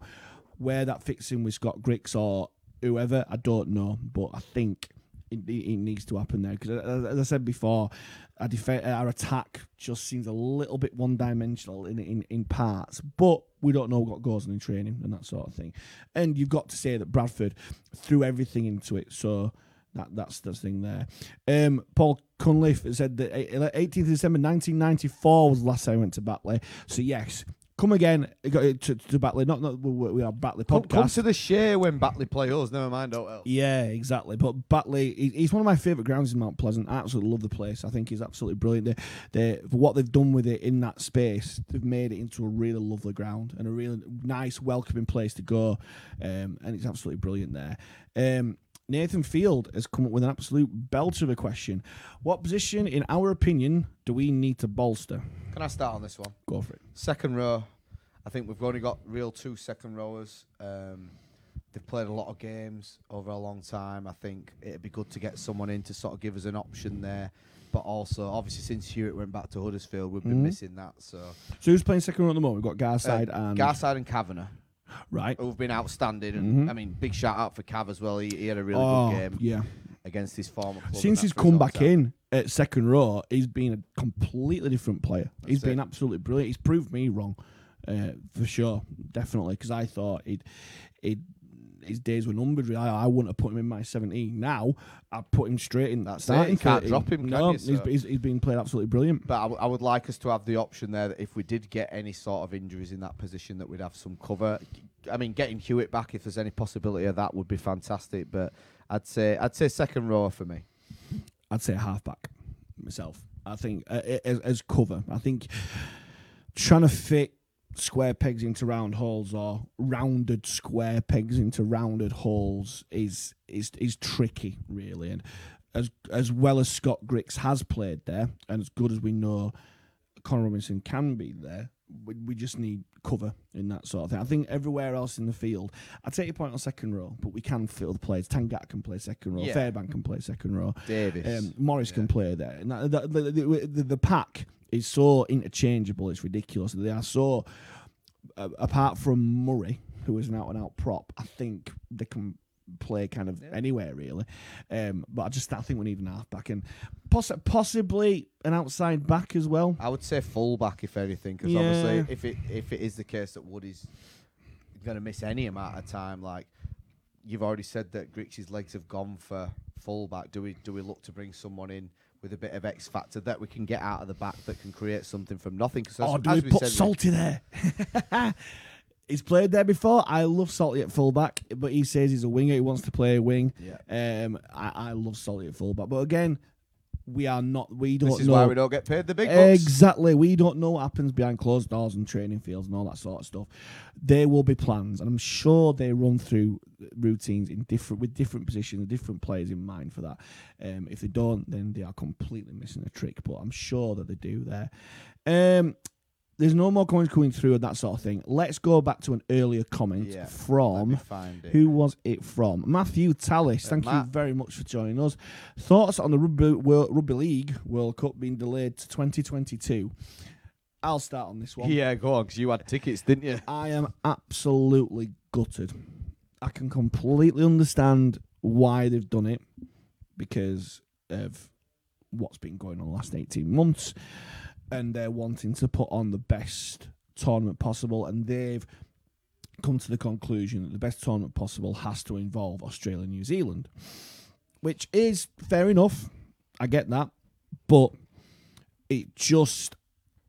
Where that fits in with Scott Grix or whoever, I don't know, but I think it, it, needs to happen there because, uh, as I said before, our, def- uh, our attack just seems a little bit one-dimensional in, in in parts, but we don't know what goes on in training and that sort of thing. And you've got to say that Bradford threw everything into it, so That that's the thing there. Um, Paul Cunliffe said that uh, 18th of December 1994 was the last time I went to Batley. So yes, come again to, to, to Batley. Not not we are Batley podcast. come to the share when Batley play us. Never mind. Oh, Yeah, exactly. But Batley, he's one of my favourite grounds in Mount Pleasant. I absolutely love the place. I think he's absolutely brilliant. They, they, for what they've done with it in that space, they've made it into a really lovely ground and a really nice, welcoming place to go. Um, and it's absolutely brilliant there. Um, Nathan Field has come up with an absolute belter of a question. What position, in our opinion, do we need to bolster? Can I start on this one? Go for it. Second row, I think we've only got real two second rowers. Um, they've played a lot of games over a long time. I think it'd be good to get someone in to sort of give us an option there. But also, obviously, since Hewitt went back to Huddersfield, we've been Mhm. missing that. So, So who's playing second row at the moment? We've got Garside uh, and Garside and Kavanagh, right. who've been outstanding. And Mhm. I mean, big shout out for Cav as well. He, he had a really oh, good game yeah. against his former club. Since he's that's come resulted back in at second row, he's been a completely different player. he's been absolutely brilliant. He's proved me wrong, uh, for sure, definitely, because I thought he'd, he'd, his days were numbered. Really. I, I wouldn't have put him in my 17. Now, I put him straight in that starting You can't 13. drop him, can No, you? he's, he's, he's been played absolutely brilliant. But I, w- I would like us to have the option there that if we did get any sort of injuries in that position, that we'd have some cover. I mean, getting Hewitt back, if there's any possibility of that, would be fantastic. But I'd say I'd say second row for me. I'd say halfback myself. I think uh, as, as cover. I think trying to fit square pegs into round holes or rounded square pegs into rounded holes is is is tricky, really. And as as well as Scott Grix has played there, and as good as we know Connor Robinson can be there, we, we just need cover in that sort of thing. I think everywhere else in the field, I take your point on second row, but we can fill the players. Tangata can play second row, Yeah. Fairbank can play second row. Davis. Um, Morris can play there. And that, the, the, the pack is so interchangeable. It's ridiculous. They are so. Uh, apart from Murray, who is an out and out prop, I think they can play kind of anywhere really. Um, but I just I think we need an halfback and poss- possibly an outside back as well. I would say full back if anything, because Yeah. obviously if it if it is the case that Woody's going to miss any amount of time, like you've already said that Grix's legs have gone for full back. Do we do we look to bring someone in? With a bit of X factor that we can get out of the back that can create something from nothing. Because Oh, do we put Salty there? he's played there before. I love Salty at fullback, but he says he's a winger. He wants to play a wing. Yeah. Um, I, I love Salty at fullback, but again, we are not. We don't This is know why we don't get paid the big bucks. exactly. We don't know what happens behind closed doors and training fields and all that sort of stuff. There will be plans, and I'm sure they run through routines in different with different positions, different players in mind for that. Um, if they don't, then they are completely missing a trick. But I'm sure that they do there. Um, there's no more comments coming through and that sort of thing. Let's go back to an earlier comment Yeah, from find it. who was it from? Matthew Tallis. Uh, Thank you Matt. very much for joining us. Thoughts on the Rugby, World, Rugby League World Cup being delayed to 2022? I'll start on this one. Yeah, go on, 'cause you had tickets, didn't you? I am absolutely gutted. I can completely understand why they've done it because of what's been going on the last 18 months and they're wanting to put on the best tournament possible and they've come to the conclusion that the best tournament possible has to involve Australia and New Zealand which is fair enough I get that but it just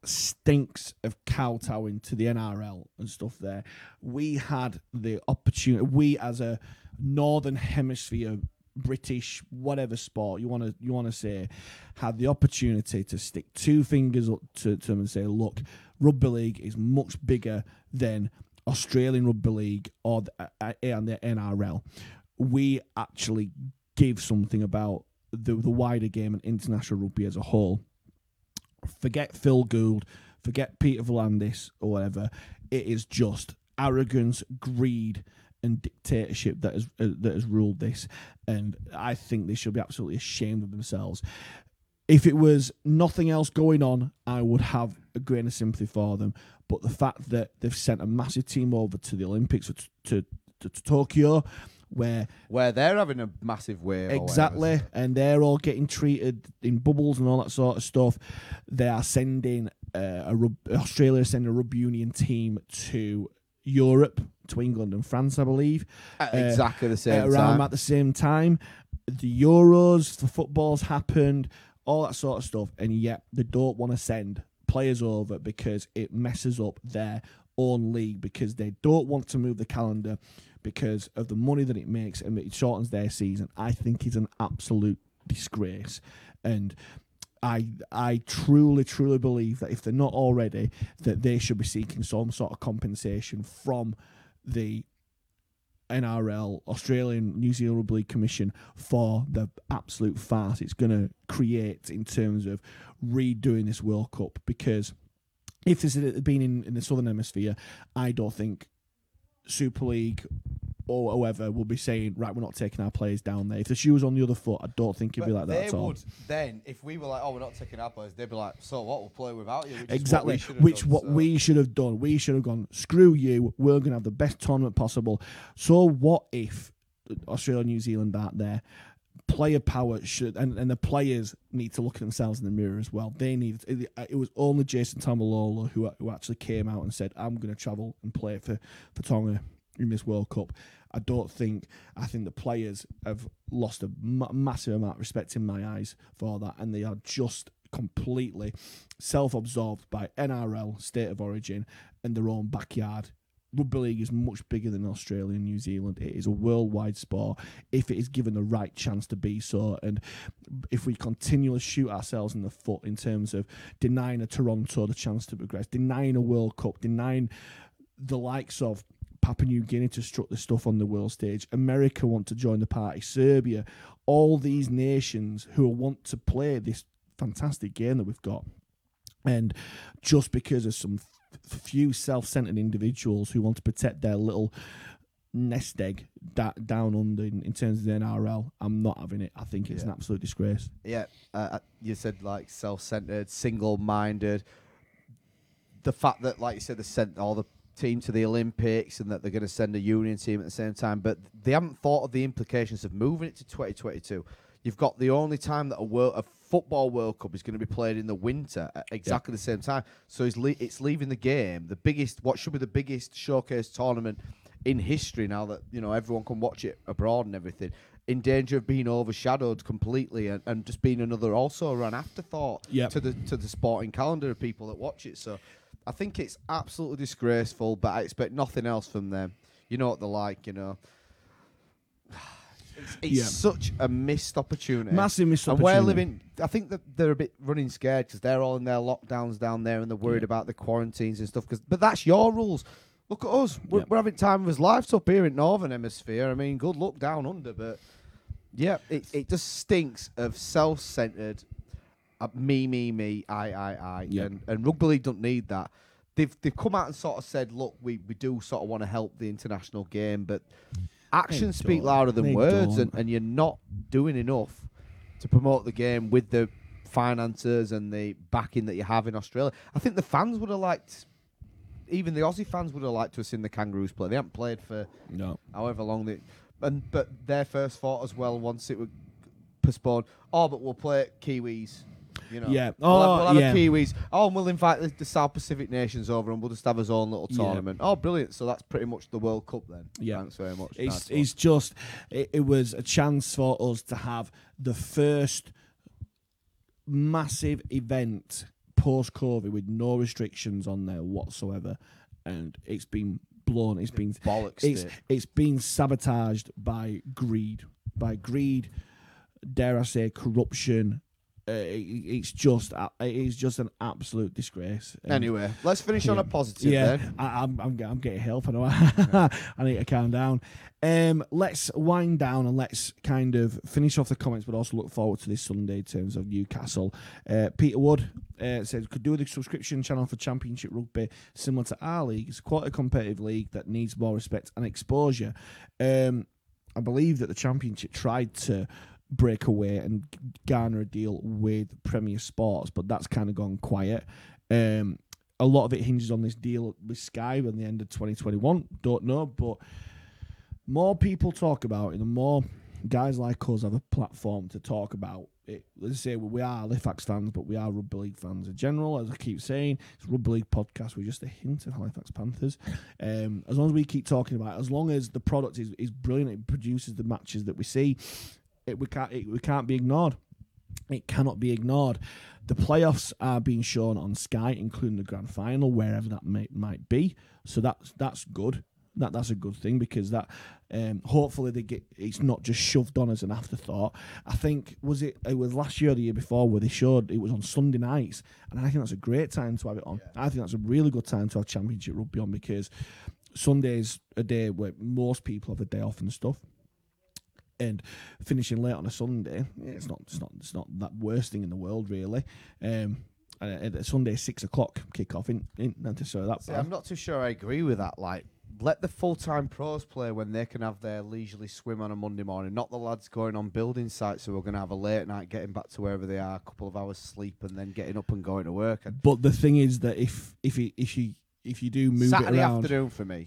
stinks of kowtowing to the NRL and stuff there. We had the opportunity, we as a Northern Hemisphere British whatever sport you want to you want to say had the opportunity to stick two fingers up to, to them and say look rugby league is much bigger than Australian rugby league or the, uh, uh, and the NRL we actually give something about the the wider game and international rugby as a whole forget Phil Gould, forget Peter V'landys or whatever. It is just arrogance, greed, and dictatorship that has uh, that has ruled this, and I think they should be absolutely ashamed of themselves. If it was nothing else going on, I would have a grain of sympathy for them. But the fact that they've sent a massive team over to the Olympics or to, to, to, to Tokyo, where Where they're having a massive wave. Exactly, and they're all getting treated in bubbles and all that sort of stuff. They are sending uh, a Australia sending a rugby union team to Europe, to England and France, I believe, At Uh, exactly the same uh, around time. at the same time. the Euros, the football's happened, all that sort of stuff, and yet they don't want to send players over because it messes up their own league because they don't want to move the calendar because of the money that it makes and it shortens their season. I think is an absolute disgrace, and I I truly truly believe that if they're not already, that they should be seeking some sort of compensation from the NRL, Australian New Zealand Rugby League Commission for the absolute farce it's going to create in terms of redoing this World Cup. Because if this had been in, in the Southern Hemisphere, I don't think Super League or whoever will be saying, right, we're not taking our players down there. If the shoe was on the other foot, I don't think it'd be like that they at all. would then, if we were like, "Oh, we're not taking our players," they'd be like, "So what? We'll play without you." Which Exactly, Is what we should have which done, what so. we should have done. We should have gone. Screw you. We're going to have the best tournament possible. So what if Australia, and New Zealand aren't there? Player power should, and, and the players need to look at themselves in the mirror as well. They need. It, it was only Jason Taumalolo who who actually came out and said, "I'm going to travel and play for for Tonga in this World Cup." I don't think. I think the players have lost a ma- massive amount of respect in my eyes for that, and they are just completely self-absorbed by NRL, state of origin, and their own backyard. Rugby league is much bigger than Australia and New Zealand. It is a worldwide sport if it is given the right chance to be so. And if we continually shoot ourselves in the foot in terms of denying a Toronto the chance to progress, denying a World Cup, denying the likes of Papua New Guinea to strut the stuff on the world stage. America want to join the party. Serbia, all these nations who want to play this fantastic game that we've got. And just because of some few self-centered individuals who want to protect their little nest egg da- down under in, in terms of the NRL, I'm not having it. I think it's an absolute disgrace. Yeah, uh, uh, you said like self-centered, single-minded. The fact that, like you said, they sent all the team to the Olympics and that they're going to send a union team at the same time, but they haven't thought of the implications of moving it to 2022. You've got the only time that a world, a football World Cup is going to be played in the winter at exactly the same time. So it's, le- it's leaving the game, the biggest, what should be the biggest showcase tournament in history now that you know everyone can watch it abroad and everything, in danger of being overshadowed completely and, and just being another also an afterthought Yep. to the to the sporting calendar of people that watch it. So I think it's absolutely disgraceful, but I expect nothing else from them. You know what they're like, you know. It's, it's Yeah. such a missed opportunity. Massive missed opportunity. And we're living. I think that they're a bit running scared because they're all in their lockdowns down there and they're worried Yeah. about the quarantines and stuff. Cause, but that's your rules. Look at us. We're, Yeah. we're having time of his lives up here in Northern Hemisphere. I mean, good luck down under, but yeah, it, it just stinks of self-centered, uh, me, me, me, I, I, I, Yeah. and and rugby league don't need that. They've they've come out and sort of said, look, we, we do sort of want to help the international game, but actions speak louder than They words, and, and you're not doing enough to promote the game with the finances and the backing that you have in Australia. I think the fans would have liked, even the Aussie fans would have liked to have seen the Kangaroos play. They haven't played for No. however long they, and but their first thought as well once it was postponed. Oh, but we'll play Kiwis. You know, Yeah. We'll have, Oh, we'll have yeah. a Kiwis. Oh, and we'll invite the, the South Pacific nations over, and we'll just have his own little Yeah. tournament. Oh, brilliant! So that's pretty much the World Cup then. Yeah. Thanks very much. It's, it's just, it, it was a chance for us to have the first massive event post COVID with no restrictions on there whatsoever. And it's been blown. It's been bollocks. it's it. it's been sabotaged by greed, by greed. Dare I say corruption? Uh, it, it's just a- it is just an absolute disgrace. And- Anyway, let's finish on a positive yeah, then. I, I'm, I'm I'm getting help. I know. I need to calm down. Um, let's wind down and let's kind of finish off the comments, but also look forward to this Sunday in terms of Newcastle. Uh, Peter Wood uh, says could do the subscription channel for Championship Rugby similar to our league. It's quite a competitive league that needs more respect and exposure. Um, I believe that the Championship tried to break away and garner a deal with Premier Sports, but that's kind of gone quiet. Um, a lot of it hinges on this deal with Sky when the end of 2021. Don't know, but more people talk about it, and more guys like us have a platform to talk about it. Let's say we are Halifax fans, but we are rugby league fans in general. As I keep saying, it's rugby league podcast. We're just a hint of Halifax Panthers. Um, as long as we keep talking about it, as long as the product is, is brilliant, it produces the matches that we see. It we can't it, we can't be ignored. It cannot be ignored. The playoffs are being shown on Sky, including the grand final, wherever that may, might be. So that's that's good. That that's a good thing because that um, hopefully they get it's not just shoved on as an afterthought. I think was it it was last year or the year before where they showed it was on Sunday nights, and I think that's a great time to have it on. I think that's a really good time to have Championship rugby on because Sunday's a day where most people have a day off and stuff and finishing late on a Sunday, it's not it's not it's not that worst thing in the world really. Um, and, uh, Sunday six o'clock kickoff in in necessarily that See. I'm not too sure I agree with that. Like, let the full time pros play when they can have their leisurely swim on a Monday morning, not the lads going on building sites who are going to have a late night, getting back to wherever they are, a couple of hours sleep, and then getting up and going to work. And But the thing is that if if you if you if you do move Saturday it around, afternoon for me.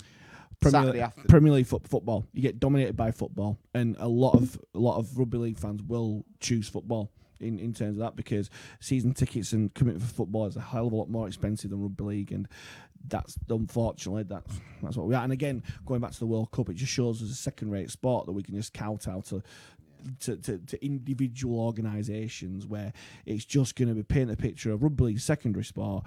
Premier, Saturday afternoon. Premier League fo- football, you get dominated by football, and a lot of a lot of rugby league fans will choose football in, in terms of that because season tickets and commitment for football is a hell of a lot more expensive than rugby league, and that's unfortunately that's that's what we are. And again, going back to the World Cup, it just shows us a second rate sport that we can just kowtow to. To, to, to individual organisations where it's just going to be paint a picture of rugby league secondary sport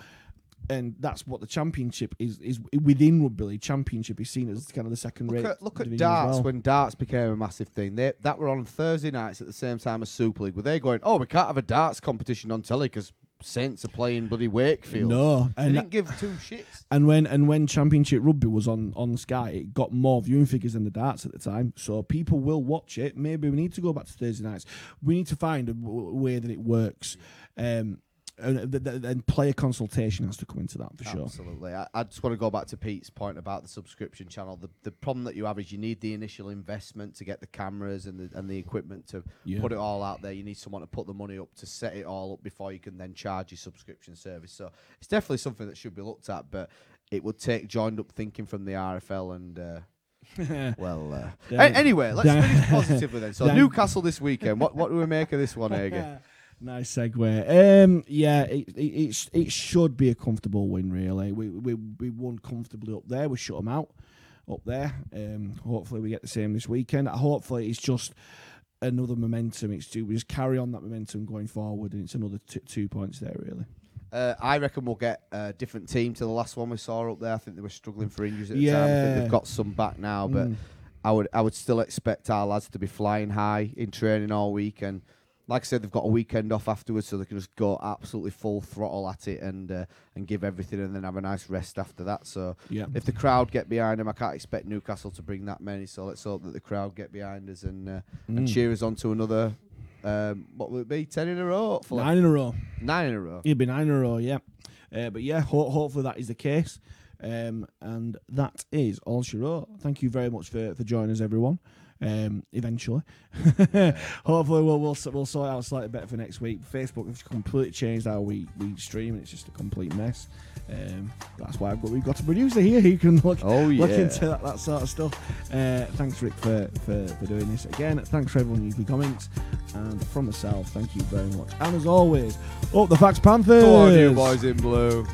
and that's what the championship is is within rugby league championship is seen as kind of the second Look rate at, look at darts well. when darts became a massive thing. They that were on Thursday nights at the same time as Super League. Were they going? Oh, we can't have a darts competition on telly because Saints are playing bloody Wakefield. no they and didn't give two shits. and when and when championship rugby was on on sky it got more viewing figures than the darts at the time so people will watch it maybe we need to go back to thursday nights we need to find a w- way that it works um and, th- and player consultation has to come into that for sure Absolutely. I, I just want to go back to Pete's point about the subscription channel. The, the problem that you have is you need the initial investment to get the cameras and the, and the equipment to Yeah. put it all out there. You need someone to put the money up to set it all up before you can then charge your subscription service. So it's definitely something that should be looked at, but it would take joined up thinking from the RFL and. Uh, well, uh, a- anyway, let's finish positively then. So. Newcastle this weekend. What what do we make of this one, Aga? Nice segue. Um, yeah, it, it it's it should be a comfortable win. Really, we we we won comfortably up there. We shut them out up there. Um, hopefully we get the same this weekend. Hopefully it's just another momentum. It's to we just carry on that momentum going forward, and it's another t- two points there. Really. Uh, I reckon we'll get a different team to the last one we saw up there. I think they were struggling for injuries at the time. I think they've got some back now, but Mm. I would I would still expect our lads to be flying high in training all week. And like I said, they've got a weekend off afterwards, so they can just go absolutely full throttle at it and uh, and give everything, and then have a nice rest after that. So yeah. if the crowd get behind them, I can't expect Newcastle to bring that many. So let's hope that the crowd get behind us and uh, and Mm. cheer us on to another. Um, what will it be? Ten in a row? Hopefully. Nine in a row. Nine in a row. It'd be nine in a row, yeah. Uh, but yeah, ho- hopefully that is the case. Um, and that is all she wrote. Thank you very much for, for joining us, everyone. Um, eventually, hopefully we'll, we'll we'll sort it out slightly better for next week. Facebook has completely changed how we, we stream, and it's just a complete mess. Um, that's why I've got, we've got a producer here who can look Oh yeah. look into that, that sort of stuff. Uh, thanks, Rick, for, for, for doing this again. Thanks for everyone leaving comments. And from myself, thank you very much. And as always, up the Fax Panthers. Go on, you boys in blue.